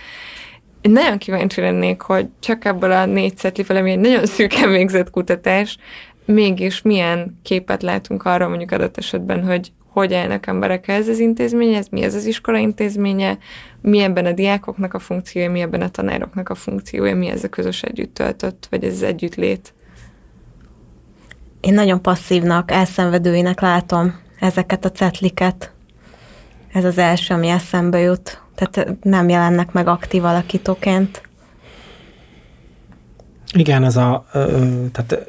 Én nagyon kíváncsi lennék, hogy csak ebből a négy szetliből, ami egy nagyon szűken végzett kutatás, mégis milyen képet látunk arra mondjuk adott esetben, hogy hogy állnak emberek ez az intézményhez, mi ez az iskola intézménye, mi ebben a diákoknak a funkciója, mi ebben a tanároknak a funkciója, mi ez a közös együtt töltött, vagy ez az együttlét.
Én nagyon passzívnak, elszenvedőinek látom ezeket a cetliket. Ez az első, ami eszembe jut. Tehát nem jelennek meg aktív alakítóként.
Igen, ez a, tehát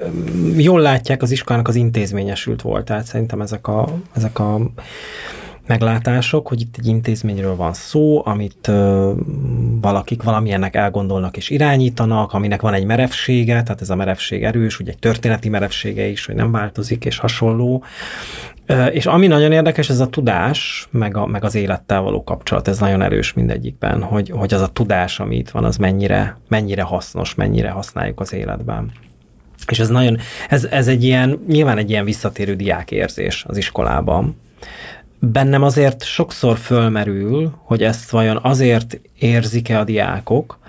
jól látják az iskolának az intézményesült volt, tehát szerintem ezek a, ezek a meglátások, hogy itt egy intézményről van szó, amit ö, valakik valamilyennek elgondolnak és irányítanak, aminek van egy merevsége, tehát ez a merevség erős, ugye egy történeti merevsége is, hogy nem változik és hasonló. Ö, és ami nagyon érdekes, ez a tudás, meg, a, meg az élettel való kapcsolat, ez nagyon erős mindegyikben, hogy, hogy az a tudás, ami itt van, az mennyire, mennyire hasznos, mennyire használjuk az életben. És ez nagyon, ez, ez egy ilyen, nyilván egy ilyen visszatérő diákérzés az iskolában, bennem azért sokszor fölmerül, hogy ezt vajon azért érzik-e a diákok,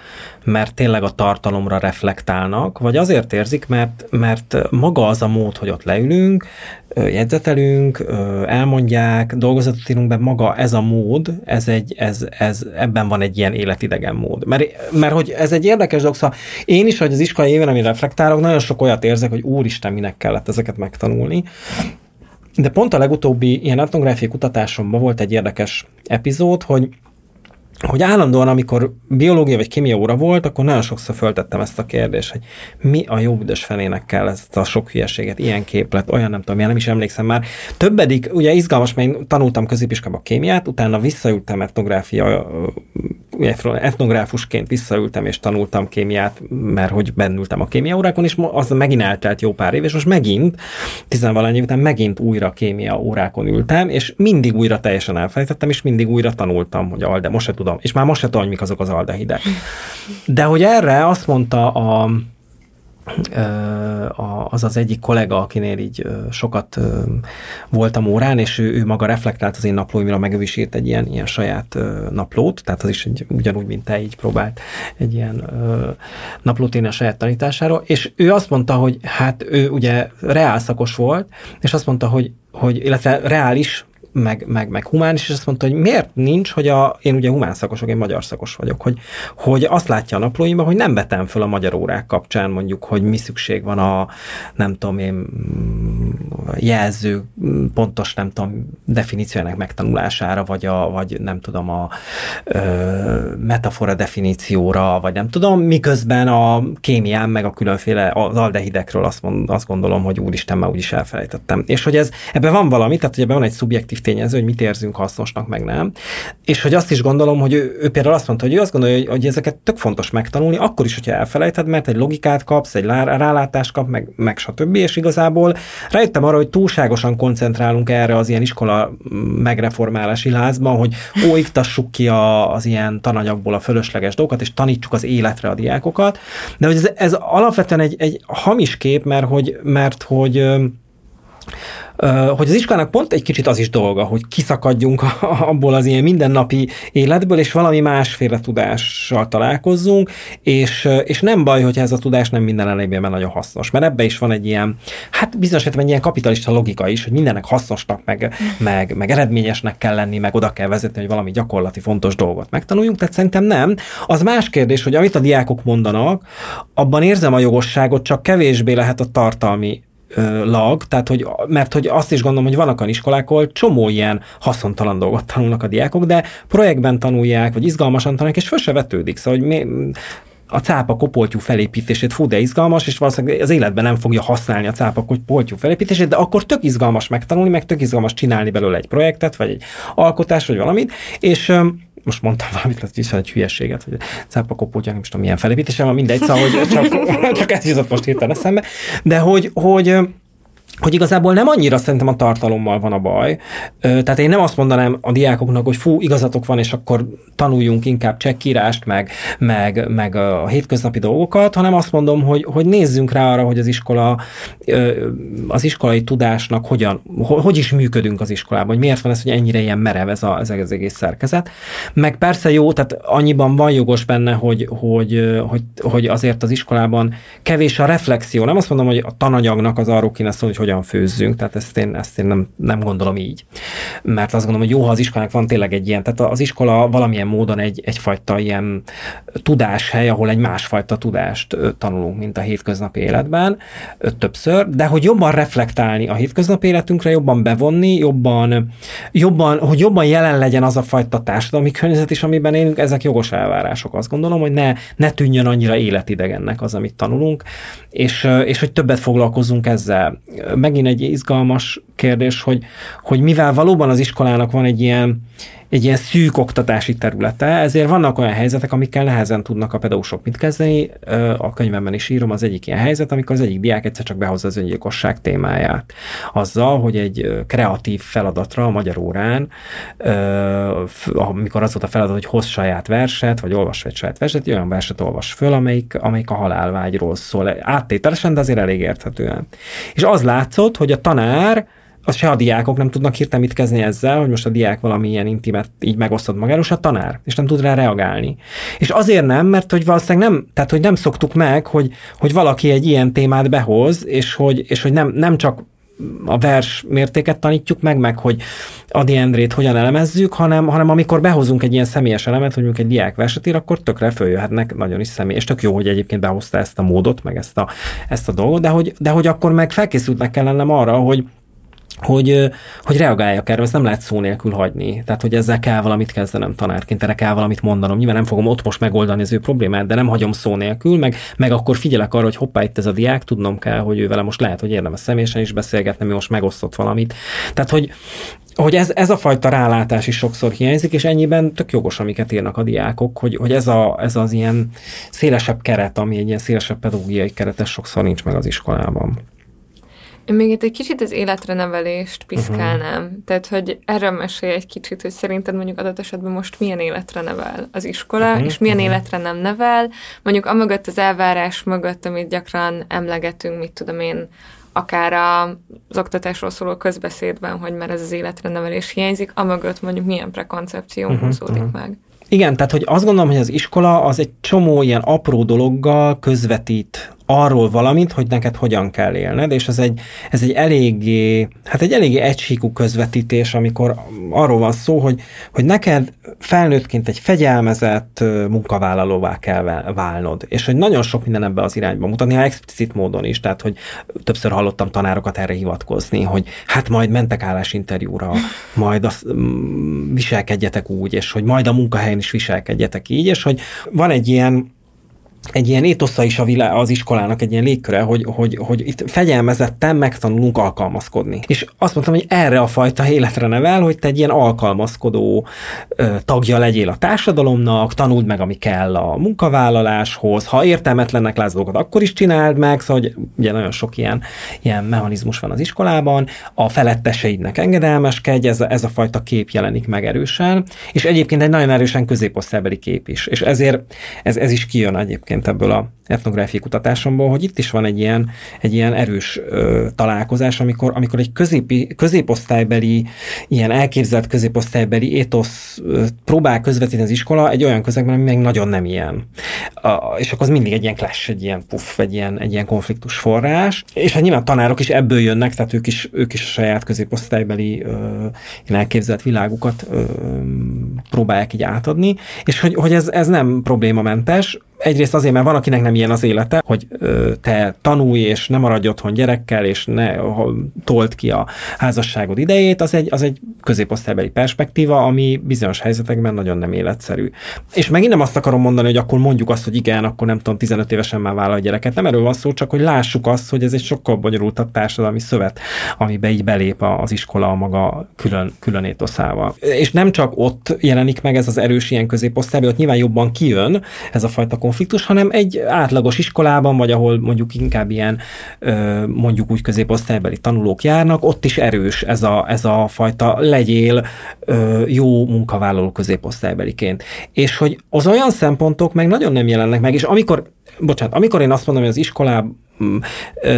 mert tényleg a tartalomra reflektálnak, vagy azért érzik, mert, mert maga az a mód, hogy ott leülünk, jegyzetelünk, elmondják, dolgozatot írunk be, maga ez a mód, ez egy, ez, ez, ebben van egy ilyen életidegen mód. Mert, mert hogy ez egy érdekes dolog, szóval én is, hogy az iskolai éven, amire reflektálok, nagyon sok olyat érzek, hogy úristen, minek kellett ezeket megtanulni, de pont a legutóbbi ilyen etnográfiai kutatásomban volt egy érdekes epizód, hogy hogy állandóan, amikor biológia vagy kémia óra volt, akkor nagyon sokszor föltettem ezt a kérdést, hogy mi a jó büdös felének kell ezt a sok hülyeséget, ilyen képlet, olyan nem tudom, nem is emlékszem már. Többedik, ugye izgalmas, mert én tanultam középiskolába kémiát, utána visszaültem etnográfia, etnográfusként visszaültem és tanultam kémiát, mert hogy bennültem a kémia órákon, és az megint eltelt jó pár év, és most megint, tizenvalány év után megint újra kémia órákon ültem, és mindig újra teljesen elfelejtettem, és mindig újra tanultam, hogy alde, most se tudom. És már most se tudom, hogy mik azok az aldehidek. De hogy erre azt mondta a, az az egyik kollega, akinél így sokat voltam órán, és ő, ő maga reflektált az én naplóimra, meg ő is írt egy ilyen, ilyen saját naplót, tehát az is egy, ugyanúgy, mint te így próbált egy ilyen naplót írni a saját tanításáról, és ő azt mondta, hogy hát ő ugye reálszakos volt, és azt mondta, hogy, hogy illetve reális meg, meg, meg humán és azt mondta, hogy miért nincs, hogy a, én ugye humán szakos én magyar szakos vagyok, hogy, hogy azt látja a naplóimban, hogy nem vetem föl a magyar órák kapcsán mondjuk, hogy mi szükség van a, nem tudom én, jelző, pontos, nem tudom, definíciójának megtanulására, vagy, a, vagy nem tudom, a ö, metafora definícióra, vagy nem tudom, miközben a kémián, meg a különféle az aldehidekről azt, mond, azt gondolom, hogy úristen, már úgyis elfelejtettem. És hogy ez, ebben van valami, tehát hogy ebben van egy szubjektív tényező, hogy mit érzünk hasznosnak, meg nem. És hogy azt is gondolom, hogy ő, ő például azt mondta, hogy ő azt gondolja, hogy, hogy ezeket tök fontos megtanulni, akkor is, hogyha elfelejted, mert egy logikát kapsz, egy rálátást kap, meg, meg stb. És igazából rájöttem arra, hogy túlságosan koncentrálunk erre az ilyen iskola megreformálási lázban, hogy ó, iktassuk ki a, az ilyen tananyagból a fölösleges dolgokat, és tanítsuk az életre a diákokat. De hogy ez, ez alapvetően egy, egy hamis kép, mert hogy, mert hogy hogy az iskolának pont egy kicsit az is dolga, hogy kiszakadjunk abból az ilyen mindennapi életből, és valami másféle tudással találkozzunk, és, és nem baj, hogy ez a tudás nem minden elejében nagyon hasznos, mert ebbe is van egy ilyen, hát bizonyos egy ilyen kapitalista logika is, hogy mindennek hasznosnak, meg, meg, meg eredményesnek kell lenni, meg oda kell vezetni, hogy valami gyakorlati fontos dolgot megtanuljunk, tehát szerintem nem. Az más kérdés, hogy amit a diákok mondanak, abban érzem a jogosságot, csak kevésbé lehet a tartalmi lag, tehát hogy, mert hogy azt is gondolom, hogy vannak olyan iskolák, ahol csomó ilyen haszontalan dolgot tanulnak a diákok, de projektben tanulják, vagy izgalmasan tanulják, és föl se vetődik. Szóval, hogy mi, a cápa kopoltyú felépítését, fú, de izgalmas, és valószínűleg az életben nem fogja használni a cápa kopoltyú felépítését, de akkor tök izgalmas megtanulni, meg tök izgalmas csinálni belőle egy projektet, vagy egy alkotást, vagy valamit, és most mondtam valamit, ez is egy hülyeséget, hogy cápa kopoltyú, nem is tudom, milyen felépítése van, mindegy, szóval, hogy csak, csak ez jutott most hirtelen eszembe, de hogy, hogy hogy igazából nem annyira szerintem a tartalommal van a baj. Tehát én nem azt mondanám a diákoknak, hogy fú, igazatok van, és akkor tanuljunk inkább csekkírást, meg, meg, meg a hétköznapi dolgokat, hanem azt mondom, hogy, hogy nézzünk rá arra, hogy az iskola, az iskolai tudásnak hogyan, hogy is működünk az iskolában, hogy miért van ez, hogy ennyire ilyen merev ez, a, ez az egész szerkezet. Meg persze jó, tehát annyiban van jogos benne, hogy, hogy, hogy, hogy azért az iskolában kevés a reflexió. Nem azt mondom, hogy a tananyagnak az arról kéne szólni, hogy hogyan főzzünk, tehát ezt én, ezt én nem, nem gondolom így. Mert azt gondolom, hogy jó, ha az iskolának van tényleg egy ilyen, tehát az iskola valamilyen módon egy, egyfajta ilyen tudáshely, ahol egy másfajta tudást tanulunk, mint a hétköznapi életben többször, de hogy jobban reflektálni a hétköznapi életünkre, jobban bevonni, jobban, jobban, hogy jobban jelen legyen az a fajta társadalmi környezet is, amiben élünk, ezek jogos elvárások. Azt gondolom, hogy ne, ne tűnjön annyira életidegennek az, amit tanulunk, és, és hogy többet foglalkozunk ezzel megint egy izgalmas kérdés, hogy, hogy mivel valóban az iskolának van egy ilyen, egy ilyen szűk oktatási területe, ezért vannak olyan helyzetek, amikkel nehezen tudnak a pedagógusok mit kezdeni. A könyvemben is írom az egyik ilyen helyzet, amikor az egyik diák egyszer csak behozza az öngyilkosság témáját. Azzal, hogy egy kreatív feladatra a magyar órán, amikor az volt a feladat, hogy hoz saját verset, vagy olvas egy saját verset, olyan verset olvas föl, amelyik, amelyik a halálvágyról szól. Áttételesen, de azért elég érthetően. És az látszott, hogy a tanár az se a diákok nem tudnak hirtelen mit kezdeni ezzel, hogy most a diák valamilyen intimet így megosztott magáról, a tanár, és nem tud rá reagálni. És azért nem, mert hogy valószínűleg nem, tehát hogy nem szoktuk meg, hogy, hogy valaki egy ilyen témát behoz, és hogy, és hogy nem, nem csak a vers mértéket tanítjuk meg, meg hogy Adi Endrét hogyan elemezzük, hanem, hanem amikor behozunk egy ilyen személyes elemet, hogy mondjuk egy diák verset ír, akkor tökre följöhetnek nagyon is személyes. Tök jó, hogy egyébként behozta ezt a módot, meg ezt a, ezt a dolgot, de hogy, de hogy akkor meg felkészültnek kell lennem arra, hogy, hogy, hogy reagáljak erre, ezt nem lehet szó nélkül hagyni. Tehát, hogy ezzel kell valamit kezdenem tanárként, erre kell valamit mondanom. Nyilván nem fogom ott most megoldani az ő problémát, de nem hagyom szó nélkül, meg, meg akkor figyelek arra, hogy hoppá, itt ez a diák, tudnom kell, hogy ő vele most lehet, hogy érdemes személyesen is beszélgetni, mi most megosztott valamit. Tehát, hogy, hogy ez, ez a fajta rálátás is sokszor hiányzik, és ennyiben tök jogos, amiket írnak a diákok, hogy, hogy ez, a, ez az ilyen szélesebb keret, ami egy ilyen szélesebb pedagógiai keret, ez sokszor nincs meg az iskolában.
Én még itt egy kicsit az életre nevelést piszkálnám. Uh-huh. Tehát, hogy erről mesélj egy kicsit, hogy szerinted mondjuk adott esetben most milyen életre nevel az iskola, uh-huh. és milyen uh-huh. életre nem nevel. Mondjuk amögött az elvárás mögött, amit gyakran emlegetünk, mit tudom én, akár az oktatásról szóló közbeszédben, hogy már ez az életre nevelés hiányzik, amögött mondjuk milyen prekoncepció uh-huh, húzódik uh-huh. meg.
Igen, tehát hogy azt gondolom, hogy az iskola az egy csomó ilyen apró dologgal közvetít arról valamit, hogy neked hogyan kell élned, és ez egy, ez egy eléggé, hát egy eléggé egysíkú közvetítés, amikor arról van szó, hogy, hogy neked felnőttként egy fegyelmezett munkavállalóvá kell válnod, és hogy nagyon sok minden ebbe az irányba mutatni, ha explicit módon is, tehát hogy többször hallottam tanárokat erre hivatkozni, hogy hát majd mentek állásinterjúra, majd azt mm, viselkedjetek úgy, és hogy majd a munkahelyen is viselkedjetek így, és hogy van egy ilyen egy ilyen étosza is a világ, az iskolának egy ilyen légköre, hogy, hogy, hogy itt fegyelmezetten megtanulunk alkalmazkodni. És azt mondtam, hogy erre a fajta életre nevel, hogy te egy ilyen alkalmazkodó ö, tagja legyél a társadalomnak, tanuld meg, ami kell a munkavállaláshoz, ha értelmetlennek látsz dolgokat, akkor is csináld meg, szóval hogy ugye nagyon sok ilyen, ilyen mechanizmus van az iskolában, a feletteseidnek engedelmeskedj, ez a, ez a fajta kép jelenik meg erősen, és egyébként egy nagyon erősen középosztálybeli kép is, és ezért ez, ez is kijön egyébként egyébként ebből a etnográfiai kutatásomból, hogy itt is van egy ilyen, egy ilyen erős ö, találkozás, amikor, amikor egy középi, középosztálybeli, ilyen elképzelt középosztálybeli étosz ö, próbál közvetíteni az iskola egy olyan közegben, ami meg nagyon nem ilyen. A, és akkor az mindig egy ilyen clash, egy ilyen puff, egy ilyen, egy ilyen konfliktus forrás. És hát nyilván tanárok is ebből jönnek, tehát ők is, ők is a saját középosztálybeli ö, elképzelt világukat ö, próbálják így átadni, és hogy, hogy ez, ez nem problémamentes, egyrészt azért, mert van, akinek nem ilyen az élete, hogy te tanulj, és ne maradj otthon gyerekkel, és ne tolt ki a házasságod idejét, az egy, az egy középosztálybeli perspektíva, ami bizonyos helyzetekben nagyon nem életszerű. És megint nem azt akarom mondani, hogy akkor mondjuk azt, hogy igen, akkor nem tudom, 15 évesen már vállal a gyereket. Nem erről van szó, csak hogy lássuk azt, hogy ez egy sokkal bonyolultabb társadalmi szövet, amiben így belép az iskola a maga külön, külön étoszával. És nem csak ott jelenik meg ez az erős ilyen középosztály, ott nyilván jobban kijön ez a fajta konfliktus, hanem egy átlagos iskolában, vagy ahol mondjuk inkább ilyen mondjuk úgy középosztálybeli tanulók járnak, ott is erős ez a, ez a fajta legyél jó munkavállaló középosztálybeliként. És hogy az olyan szempontok meg nagyon nem jelennek meg, és amikor bocsánat, amikor én azt mondom, hogy az iskolában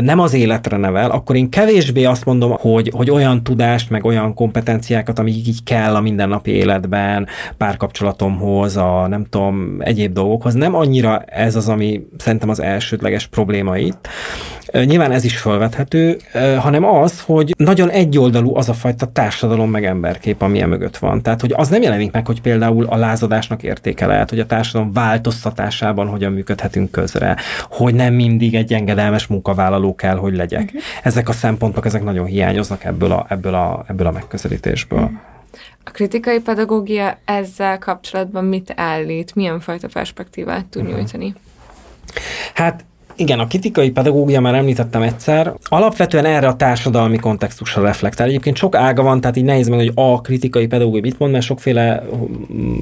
nem az életre nevel, akkor én kevésbé azt mondom, hogy, hogy olyan tudást, meg olyan kompetenciákat, amik így kell a mindennapi életben, párkapcsolatomhoz, a nem tudom, egyéb dolgokhoz, nem annyira ez az, ami szerintem az elsődleges probléma itt. Nyilván ez is felvethető, hanem az, hogy nagyon egyoldalú az a fajta társadalom meg emberkép, ami e mögött van. Tehát, hogy az nem jelenik meg, hogy például a lázadásnak értéke lehet, hogy a társadalom változtatásában hogyan működhetünk közre, hogy nem mindig egy engedelmes munkavállaló kell, hogy legyek. Uh-huh. Ezek a szempontok, ezek nagyon hiányoznak ebből a, ebből a, ebből a megközelítésből. Uh-huh.
A kritikai pedagógia ezzel kapcsolatban mit állít? Milyen fajta perspektívát tud uh-huh. nyújtani?
Hát igen, a kritikai pedagógia már említettem egyszer. Alapvetően erre a társadalmi kontextusra reflektál. Egyébként sok ága van, tehát így nehéz meg, hogy a kritikai pedagógia mit mond, mert sokféle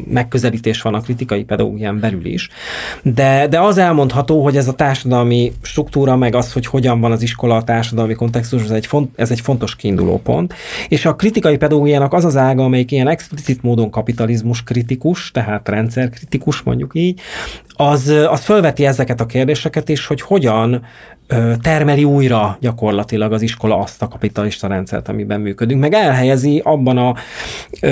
megközelítés van a kritikai pedagógián belül is. De, de az elmondható, hogy ez a társadalmi struktúra, meg az, hogy hogyan van az iskola a társadalmi kontextus, ez egy, font, ez egy fontos kiinduló pont. És a kritikai pedagógiának az az ága, amelyik ilyen explicit módon kapitalizmus kritikus, tehát rendszerkritikus mondjuk így, az, az fölveti ezeket a kérdéseket is, hogy hogyan termeli újra gyakorlatilag az iskola azt a kapitalista rendszert, amiben működünk, meg elhelyezi abban a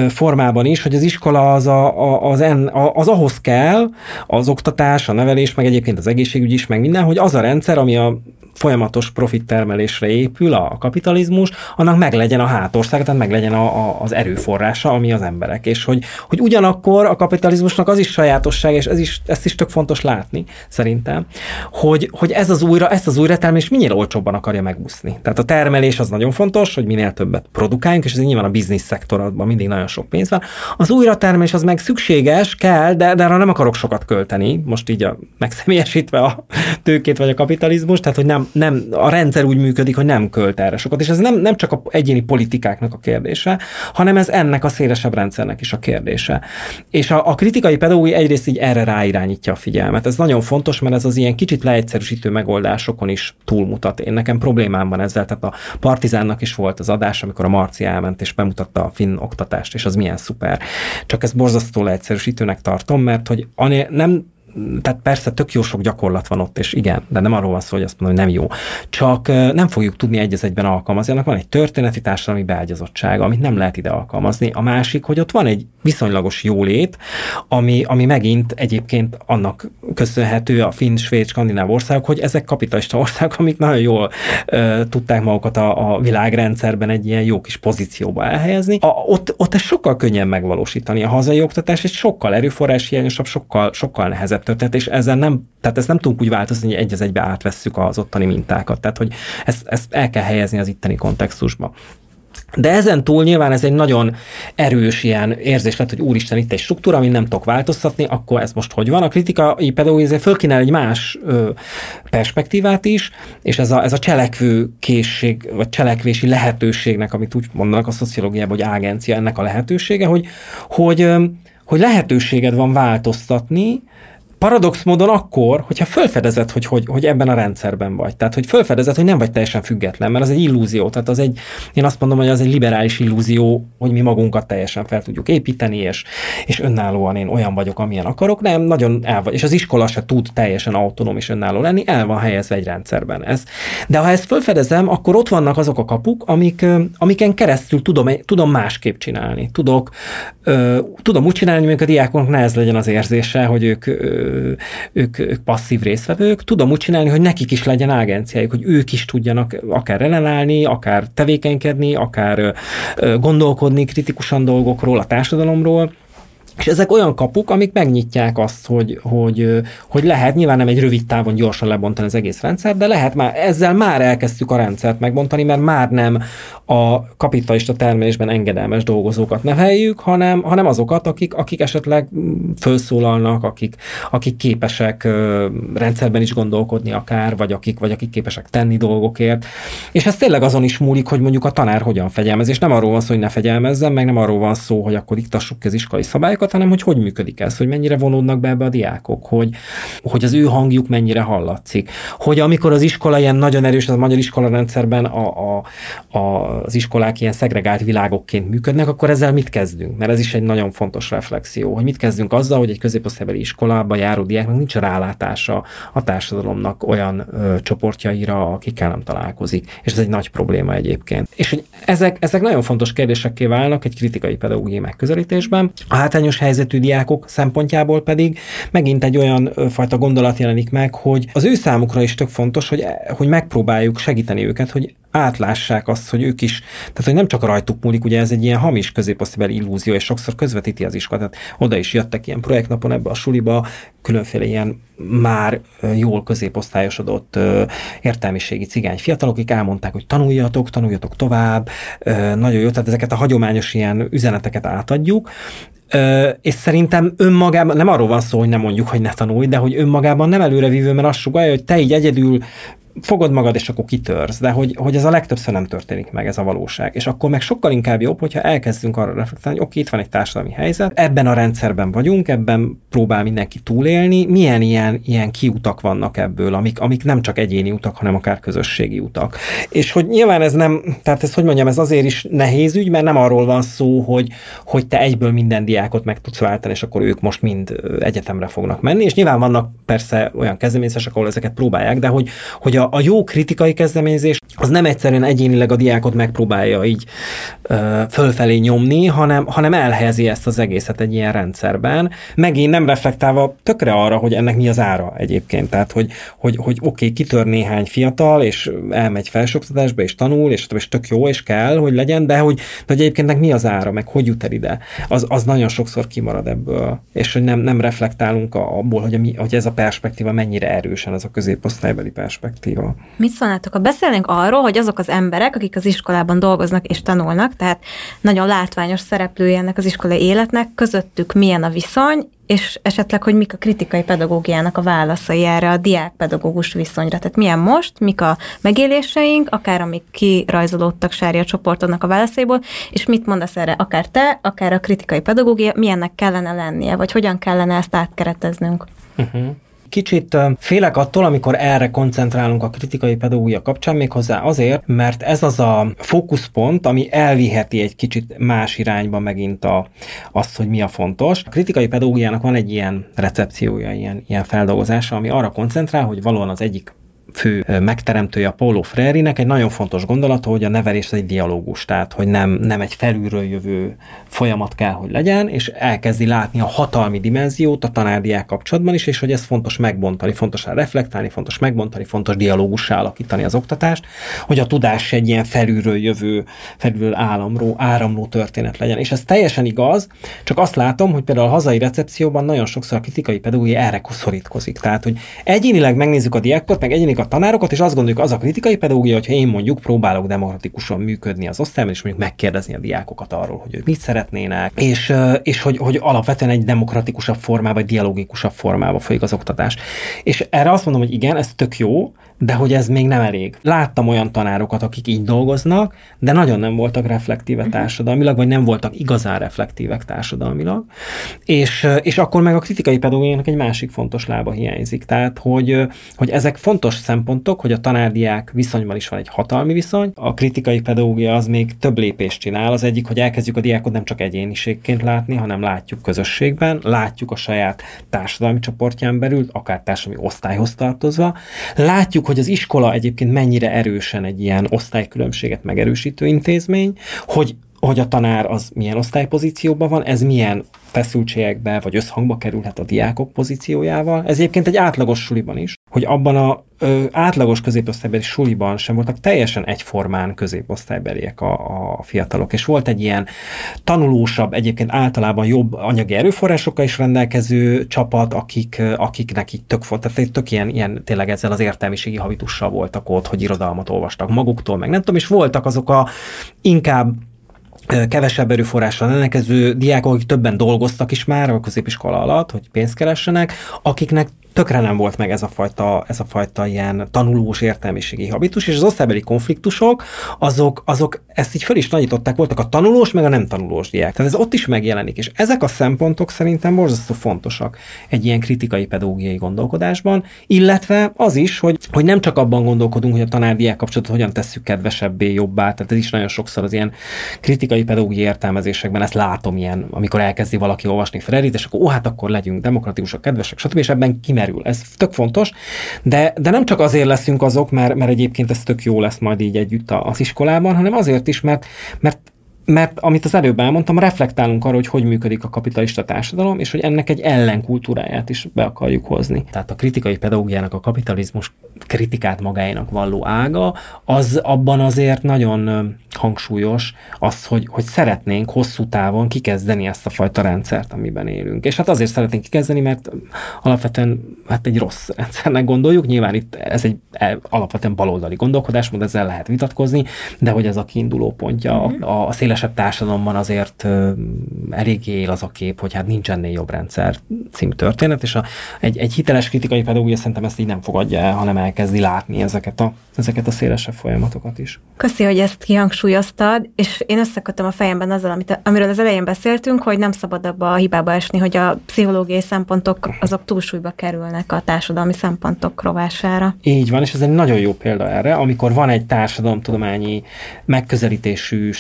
formában is, hogy az iskola az, a, az, en, az ahhoz kell, az oktatás, a nevelés, meg egyébként az egészségügy is, meg minden, hogy az a rendszer, ami a folyamatos profittermelésre épül a kapitalizmus, annak meg legyen a hátország, tehát meg legyen a, a, az erőforrása, ami az emberek. És hogy, hogy ugyanakkor a kapitalizmusnak az is sajátosság, és ez is, ezt is tök fontos látni, szerintem, hogy, hogy ez az újra, ezt az újratermelés minél olcsóbban akarja megúszni. Tehát a termelés az nagyon fontos, hogy minél többet produkáljunk, és ez nyilván a biznisz szektorban mindig nagyon sok pénz van. Az újratermelés az meg szükséges, kell, de, de arra nem akarok sokat költeni, most így a, megszemélyesítve a tőkét vagy a kapitalizmus, tehát hogy nem, nem, a rendszer úgy működik, hogy nem költ erre sokat. És ez nem, nem csak a egyéni politikáknak a kérdése, hanem ez ennek a szélesebb rendszernek is a kérdése. És a, a kritikai pedagógia egyrészt így erre ráirányítja a figyelmet. Ez nagyon fontos, mert ez az ilyen kicsit leegyszerűsítő megoldásokon is túlmutat. Én nekem problémám van ezzel, tehát a Partizánnak is volt az adás, amikor a Marci elment és bemutatta a finn oktatást, és az milyen szuper. Csak ezt borzasztó leegyszerűsítőnek tartom, mert hogy nem tehát persze tök jó sok gyakorlat van ott, és igen, de nem arról van szó, hogy azt mondom, hogy nem jó. Csak nem fogjuk tudni egy egyben alkalmazni. Annak van egy történeti társadalmi beágyazottság, amit nem lehet ide alkalmazni. A másik, hogy ott van egy viszonylagos jólét, ami, ami megint egyébként annak köszönhető a finn, svéd, skandináv országok, hogy ezek kapitalista országok, amik nagyon jól uh, tudták magukat a, a világrendszerben egy ilyen jó kis pozícióba elhelyezni. A, ott, ott ez sokkal könnyen megvalósítani. A hazai oktatás egy sokkal erőforrás hiányosabb, sokkal, sokkal nehezebb történet, és ezzel nem, tehát ezt nem tudunk úgy változni, hogy egy az egybe átvesszük az ottani mintákat. Tehát, hogy ezt, ezt el kell helyezni az itteni kontextusba. De ezen túl nyilván ez egy nagyon erős ilyen érzés lett, hogy úristen, itt egy struktúra, amit nem tudok változtatni, akkor ez most hogy van? A kritikai pedagógia fölkínál egy más ö, perspektívát is, és ez a, ez a cselekvő készség, vagy cselekvési lehetőségnek, amit úgy mondanak a szociológiában, hogy ágencia, ennek a lehetősége, hogy, hogy, hogy lehetőséged van változtatni, paradox módon akkor, hogyha felfedezed, hogy, hogy, hogy ebben a rendszerben vagy. Tehát, hogy felfedezed, hogy nem vagy teljesen független, mert az egy illúzió. Tehát az egy, én azt mondom, hogy az egy liberális illúzió, hogy mi magunkat teljesen fel tudjuk építeni, és, és önállóan én olyan vagyok, amilyen akarok. Nem, nagyon el vagy. És az iskola se tud teljesen autonóm és önálló lenni, el van helyezve egy rendszerben. Ez. De ha ezt felfedezem, akkor ott vannak azok a kapuk, amik, amiken keresztül tudom, tudom másképp csinálni. Tudok, tudom úgy csinálni, hogy a diákoknak ne ez legyen az érzése, hogy ők ők, ők passzív résztvevők. Tudom úgy csinálni, hogy nekik is legyen agenciájuk, hogy ők is tudjanak akár ellenállni, akár tevékenykedni, akár gondolkodni kritikusan dolgokról, a társadalomról, És ezek olyan kapuk, amik megnyitják azt, hogy, hogy, hogy lehet, nyilván nem egy rövid távon gyorsan lebontani az egész rendszer, de lehet már, ezzel már elkezdtük a rendszert megbontani, mert már nem a kapitalista termelésben engedelmes dolgozókat neveljük, hanem, hanem azokat, akik, akik esetleg felszólalnak, akik, akik képesek rendszerben is gondolkodni akár, vagy akik, vagy akik képesek tenni dolgokért. És ez tényleg azon is múlik, hogy mondjuk a tanár hogyan fegyelmez, és nem arról van szó, hogy ne fegyelmezzen, meg nem arról van szó, hogy akkor iktassuk ki az iskolai szabályokat, hanem hogy hogy működik ez, hogy mennyire vonódnak be ebbe a diákok, hogy, hogy az ő hangjuk mennyire hallatszik. Hogy amikor az iskola ilyen nagyon erős, az a magyar iskola rendszerben a, a, a, az iskolák ilyen szegregált világokként működnek, akkor ezzel mit kezdünk? Mert ez is egy nagyon fontos reflexió, hogy mit kezdünk azzal, hogy egy középosztálybeli iskolába járó diáknak nincs rálátása a társadalomnak olyan ö, csoportjaira, akikkel nem találkozik. És ez egy nagy probléma egyébként. És hogy ezek, ezek nagyon fontos kérdésekké válnak egy kritikai pedagógiai megközelítésben. A hátrányos helyzetű diákok szempontjából pedig megint egy olyan fajta gondolat jelenik meg, hogy az ő számukra is tök fontos, hogy, hogy megpróbáljuk segíteni őket, hogy átlássák azt, hogy ők is, tehát hogy nem csak rajtuk múlik, ugye ez egy ilyen hamis középosztálybeli illúzió, és sokszor közvetíti az iskola. Tehát oda is jöttek ilyen projektnapon ebbe a suliba, különféle ilyen már jól középosztályosodott értelmiségi cigány fiatalok, akik elmondták, hogy tanuljatok, tanuljatok tovább, nagyon jó, tehát ezeket a hagyományos ilyen üzeneteket átadjuk, és szerintem önmagában, nem arról van szó, hogy nem mondjuk, hogy ne tanulj, de hogy önmagában nem előrevívő, mert azt sugalja, hogy te így egyedül fogod magad, és akkor kitörsz, de hogy, hogy ez a legtöbbször nem történik meg, ez a valóság. És akkor meg sokkal inkább jobb, hogyha elkezdünk arra reflektálni, hogy oké, itt van egy társadalmi helyzet, ebben a rendszerben vagyunk, ebben próbál mindenki túlélni, milyen ilyen, ilyen kiutak vannak ebből, amik, amik nem csak egyéni utak, hanem akár közösségi utak. És hogy nyilván ez nem, tehát ez hogy mondjam, ez azért is nehéz ügy, mert nem arról van szó, hogy, hogy te egyből minden diákot meg tudsz váltani, és akkor ők most mind egyetemre fognak menni, és nyilván vannak persze olyan kezdeményezések, ahol ezeket próbálják, de hogy, hogy a, a jó kritikai kezdeményezés az nem egyszerűen egyénileg a diákot megpróbálja így ö, fölfelé nyomni, hanem, hanem elhelyezi ezt az egészet egy ilyen rendszerben, megint nem reflektálva tökre arra, hogy ennek mi az ára egyébként. Tehát, hogy, hogy, hogy oké, okay, kitör néhány fiatal, és elmegy felsőoktatásba, és tanul, és, és tök jó, és kell, hogy legyen, de hogy, de hogy egyébként ennek mi az ára, meg hogy jut el ide, az, az nagyon sokszor kimarad ebből, és hogy nem, nem reflektálunk abból, hogy, a, hogy ez a perspektíva mennyire erősen, ez a középosztálybeli perspektíva.
Mit szólnátok, ha beszélnénk arról, hogy azok az emberek, akik az iskolában dolgoznak és tanulnak, tehát nagyon látványos szereplője ennek az iskolai életnek, közöttük milyen a viszony, és esetleg, hogy mik a kritikai pedagógiának a válaszai erre a diák-pedagógus viszonyra. Tehát milyen most, mik a megéléseink, akár amik kirajzolódtak Sária csoportodnak a válaszaiból, és mit mondasz erre, akár te, akár a kritikai pedagógia, milyennek kellene lennie, vagy hogyan kellene ezt átkereteznünk? Uh-huh.
Kicsit félek attól, amikor erre koncentrálunk a kritikai pedagógia kapcsán, méghozzá azért, mert ez az a fókuszpont, ami elviheti egy kicsit más irányba megint a, azt, hogy mi a fontos. A kritikai pedagógiának van egy ilyen recepciója, ilyen, ilyen feldolgozása, ami arra koncentrál, hogy valóan az egyik fő megteremtője a Paulo Freire-nek egy nagyon fontos gondolata, hogy a nevelés egy dialógus, tehát hogy nem, nem egy felülről jövő folyamat kell, hogy legyen, és elkezdi látni a hatalmi dimenziót a tanárdiák kapcsolatban is, és hogy ez fontos megbontani, fontos reflektálni, fontos megbontani, fontos dialógussá alakítani az oktatást, hogy a tudás egy ilyen felülről jövő, felülről áramló, áramló történet legyen. És ez teljesen igaz, csak azt látom, hogy például a hazai recepcióban nagyon sokszor a kritikai pedagógia erre szorítkozik. Tehát, hogy egyénileg megnézzük a diákot, meg egyénileg a tanárokat, és azt gondoljuk, az a kritikai pedagógia, hogyha én mondjuk próbálok demokratikusan működni az osztályban, és mondjuk megkérdezni a diákokat arról, hogy ők mit szeretnének, és, és hogy, hogy alapvetően egy demokratikusabb formában, vagy dialógikusabb formában folyik az oktatás. És erre azt mondom, hogy igen, ez tök jó, de hogy ez még nem elég. Láttam olyan tanárokat, akik így dolgoznak, de nagyon nem voltak reflektíve mhm. társadalmilag, vagy nem voltak igazán reflektívek társadalmilag. És, és akkor meg a kritikai pedagógiának egy másik fontos lába hiányzik. Tehát, hogy, hogy ezek fontos szempontok, hogy a tanárdiák viszonyban is van egy hatalmi viszony. A kritikai pedagógia az még több lépést csinál. Az egyik, hogy elkezdjük a diákot nem csak egyéniségként látni, hanem látjuk közösségben, látjuk a saját társadalmi csoportján belül, akár társadalmi osztályhoz tartozva, látjuk, hogy az iskola egyébként mennyire erősen egy ilyen osztálykülönbséget megerősítő intézmény, hogy hogy a tanár az milyen osztálypozícióban van, ez milyen feszültségekbe vagy összhangba kerülhet a diákok pozíciójával. Ez egyébként egy átlagos suliban is. Hogy abban a ö, átlagos középosztálybeli suliban sem voltak teljesen egyformán középosztálybeliek a, a fiatalok, és volt egy ilyen tanulósabb, egyébként általában jobb anyagi erőforrásokkal is rendelkező csapat, akik, akiknek így tök volt, tehát tök ilyen, ilyen tényleg ezzel az értelmiségi habitussal voltak ott, hogy irodalmat olvastak maguktól, meg nem tudom, és voltak azok a inkább kevesebb erőforrással rendelkező diákok, akik többen dolgoztak is már a középiskola alatt, hogy pénzt keressenek, akiknek tökre nem volt meg ez a fajta, ez a fajta ilyen tanulós értelmiségi habitus, és az osztálybeli konfliktusok, azok, azok ezt így fel is nagyították, voltak a tanulós, meg a nem tanulós diák. Tehát ez ott is megjelenik, és ezek a szempontok szerintem borzasztó fontosak egy ilyen kritikai pedagógiai gondolkodásban, illetve az is, hogy, hogy nem csak abban gondolkodunk, hogy a tanár-diák kapcsolatot hogyan tesszük kedvesebbé, jobbá, tehát ez is nagyon sokszor az ilyen kritikai pedagógiai értelmezésekben ezt látom ilyen, amikor elkezdi valaki olvasni Fredit, és akkor ó, hát akkor legyünk demokratikusak, kedvesek, stb. És ebben kimerül. Ez tök fontos, de, de nem csak azért leszünk azok, mert, mert egyébként ez tök jó lesz majd így együtt az iskolában, hanem azért is, mert, mert mert amit az előbb elmondtam, reflektálunk arra, hogy hogy működik a kapitalista társadalom, és hogy ennek egy ellenkultúráját is be akarjuk hozni. Tehát a kritikai pedagógiának a kapitalizmus kritikát magáénak valló ága, az abban azért nagyon hangsúlyos az, hogy, hogy szeretnénk hosszú távon kikezdeni ezt a fajta rendszert, amiben élünk. És hát azért szeretnénk kikezdeni, mert alapvetően hát egy rossz rendszernek gondoljuk, nyilván itt ez egy e, alapvetően baloldali gondolkodásmód, ezzel lehet vitatkozni, de hogy ez a kiinduló pontja mm-hmm. a, a szélesebb társadalomban azért eléggé él az a kép, hogy hát nincs ennél jobb rendszer című történet, és a, egy, egy hiteles kritikai pedagógia szerintem ezt így nem fogadja el, hanem elkezdi látni ezeket a, ezeket a szélesebb folyamatokat is.
Köszi, hogy ezt kihangsúlyoztad, és én összekötöm a fejemben azzal, amit, amiről az elején beszéltünk, hogy nem szabad abba a hibába esni, hogy a pszichológiai szempontok azok túlsúlyba kerülnek a társadalmi szempontok rovására.
Így van, és ez egy nagyon jó példa erre, amikor van egy társadalomtudományi megközelítésű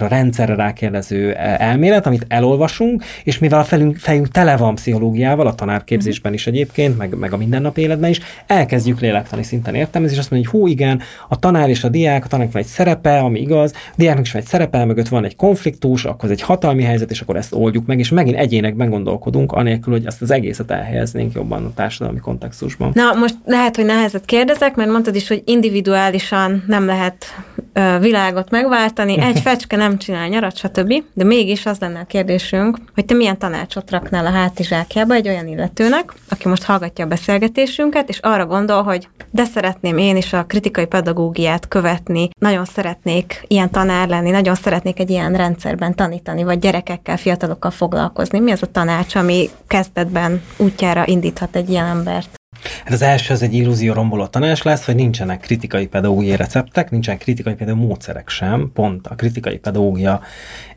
struktúrákra, rendszerre rákérdező e, elmélet, amit elolvasunk, és mivel a fejünk, fejünk tele van pszichológiával, a tanárképzésben is egyébként, meg, meg a mindennapi életben is, elkezdjük lélektani szinten értelmezni, és azt mondjuk, hogy hú, igen, a tanár és a diák, a tanárnak van egy szerepe, ami igaz, a diáknak is van egy szerepe, mögött van egy konfliktus, akkor ez egy hatalmi helyzet, és akkor ezt oldjuk meg, és megint egyénekben gondolkodunk, anélkül, hogy ezt az egészet elhelyeznénk jobban a társadalmi kontextusban.
Na, most lehet, hogy nehezet kérdezek, mert mondtad is, hogy individuálisan nem lehet ö, világot megváltani, egy fecske nem csinál nyarat, stb. De mégis az lenne a kérdésünk, hogy te milyen tanácsot raknál a hátizsákjába egy olyan illetőnek, aki most hallgatja a beszélgetésünket, és arra gondol, hogy de szeretném én is a kritikai pedagógiát követni, nagyon szeretnék ilyen tanár lenni, nagyon szeretnék egy ilyen rendszerben tanítani, vagy gyerekekkel, fiatalokkal foglalkozni. Mi az a tanács, ami kezdetben útjára indíthat egy ilyen embert?
Hát az első az egy illúzió romboló tanács lesz, hogy nincsenek kritikai pedagógiai receptek, nincsenek kritikai pedagógiai módszerek sem. Pont a kritikai pedagógia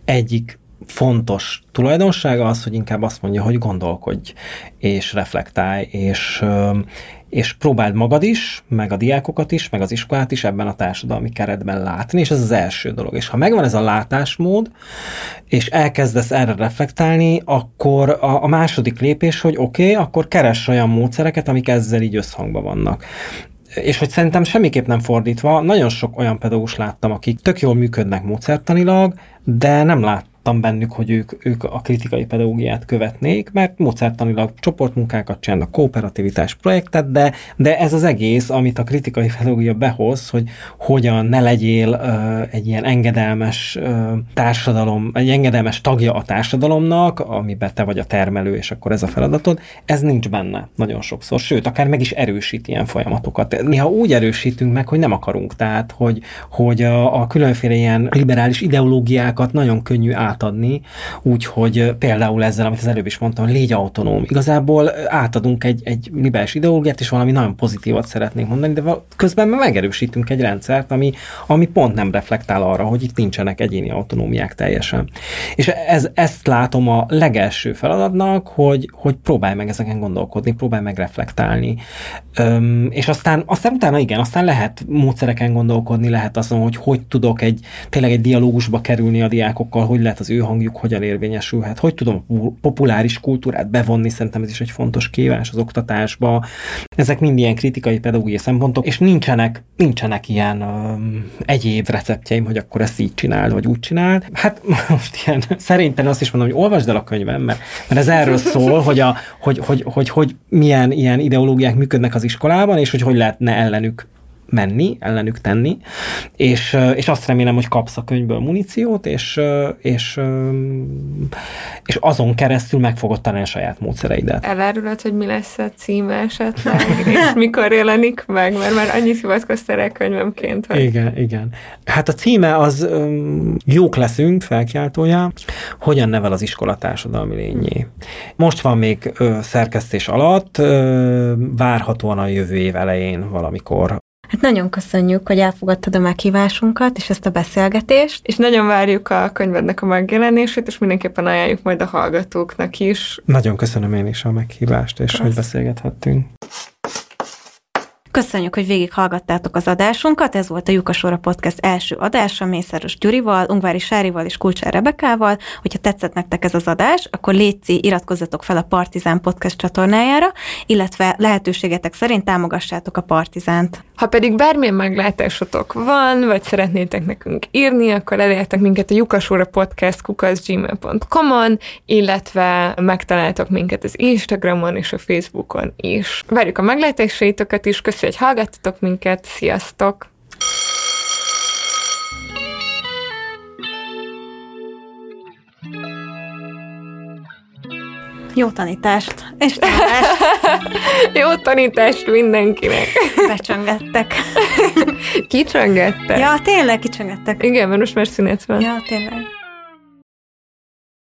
egyik fontos tulajdonsága az, hogy inkább azt mondja, hogy gondolkodj, és reflektálj, és, és próbáld magad is, meg a diákokat is, meg az iskolát is ebben a társadalmi keretben látni, és ez az első dolog. És ha megvan ez a látásmód, és elkezdesz erre reflektálni, akkor a, a második lépés, hogy oké, okay, akkor keres olyan módszereket, amik ezzel így összhangban vannak és hogy szerintem semmiképp nem fordítva, nagyon sok olyan pedagógus láttam, akik tök jól működnek módszertanilag, de nem lát, láttam bennük, hogy ők, ők a kritikai pedagógiát követnék, mert módszertanilag csoportmunkákat csinálnak, kooperativitás projektet, de, de ez az egész, amit a kritikai pedagógia behoz, hogy hogyan ne legyél uh, egy ilyen engedelmes uh, társadalom, egy engedelmes tagja a társadalomnak, amiben te vagy a termelő, és akkor ez a feladatod, ez nincs benne nagyon sokszor, sőt, akár meg is erősít ilyen folyamatokat. Néha úgy erősítünk meg, hogy nem akarunk, tehát, hogy, hogy a, a különféle ilyen liberális ideológiákat nagyon könnyű át átadni, úgyhogy például ezzel, amit az előbb is mondtam, légy autonóm. Igazából átadunk egy, egy liberális ideológiát, és valami nagyon pozitívat szeretnénk mondani, de közben megerősítünk egy rendszert, ami, ami pont nem reflektál arra, hogy itt nincsenek egyéni autonómiák teljesen. És ez, ezt látom a legelső feladatnak, hogy, hogy próbálj meg ezeken gondolkodni, próbálj meg reflektálni. Öm, és aztán, aztán utána igen, aztán lehet módszereken gondolkodni, lehet azon, hogy hogy tudok egy tényleg egy dialógusba kerülni a diákokkal, hogy lehet az ő hangjuk hogyan érvényesülhet, hogy tudom populáris kultúrát bevonni, szerintem ez is egy fontos kívás az oktatásba. Ezek mind ilyen kritikai pedagógiai szempontok, és nincsenek, nincsenek ilyen um, egyéb receptjeim, hogy akkor ezt így csináld, vagy úgy csináld. Hát most ilyen, szerintem azt is mondom, hogy olvasd el a könyvem, mert, mert ez erről szól, hogy, a, hogy, hogy, hogy, hogy milyen ilyen ideológiák működnek az iskolában, és hogy hogy lehetne ellenük menni, ellenük tenni, és, és azt remélem, hogy kapsz a könyvből muníciót, és, és, és azon keresztül meg fogod találni a saját módszereidet.
Elárulod, hogy mi lesz a címe esetleg, és mikor jelenik meg, mert már annyit hivatkoztál el könyvemként.
Hogy... Igen, igen. Hát a címe az Jók leszünk, felkiáltója, hogyan nevel az iskola társadalmi lényé. Most van még szerkesztés alatt, várhatóan a jövő év elején valamikor
Hát nagyon köszönjük, hogy elfogadtad a meghívásunkat és ezt a beszélgetést.
És nagyon várjuk a könyvednek a megjelenését, és mindenképpen ajánljuk majd a hallgatóknak is.
Nagyon köszönöm én is a meghívást, és Kösz. hogy beszélgethettünk.
Köszönjük, hogy végighallgattátok az adásunkat. Ez volt a Jukasóra Podcast első adása Mészáros Gyurival, Ungvári Sárival és Kulcsár Rebekával. Hogyha tetszett nektek ez az adás, akkor létszi, iratkozzatok fel a Partizán Podcast csatornájára, illetve lehetőségetek szerint támogassátok a Partizánt.
Ha pedig bármilyen meglátásotok van, vagy szeretnétek nekünk írni, akkor elértek minket a Jukasóra Podcast kukaszgmail.com-on, illetve megtaláltok minket az Instagramon és a Facebookon is. Várjuk a meglátásaitokat is, köszönjük hogy hallgattatok minket, sziasztok!
Jó tanítást, és tanítást.
Jó tanítást mindenkinek.
Becsöngettek.
Kicsöngettek?
Ja, tényleg kicsöngettek.
Igen, mert most már szünet van.
Ja, tényleg.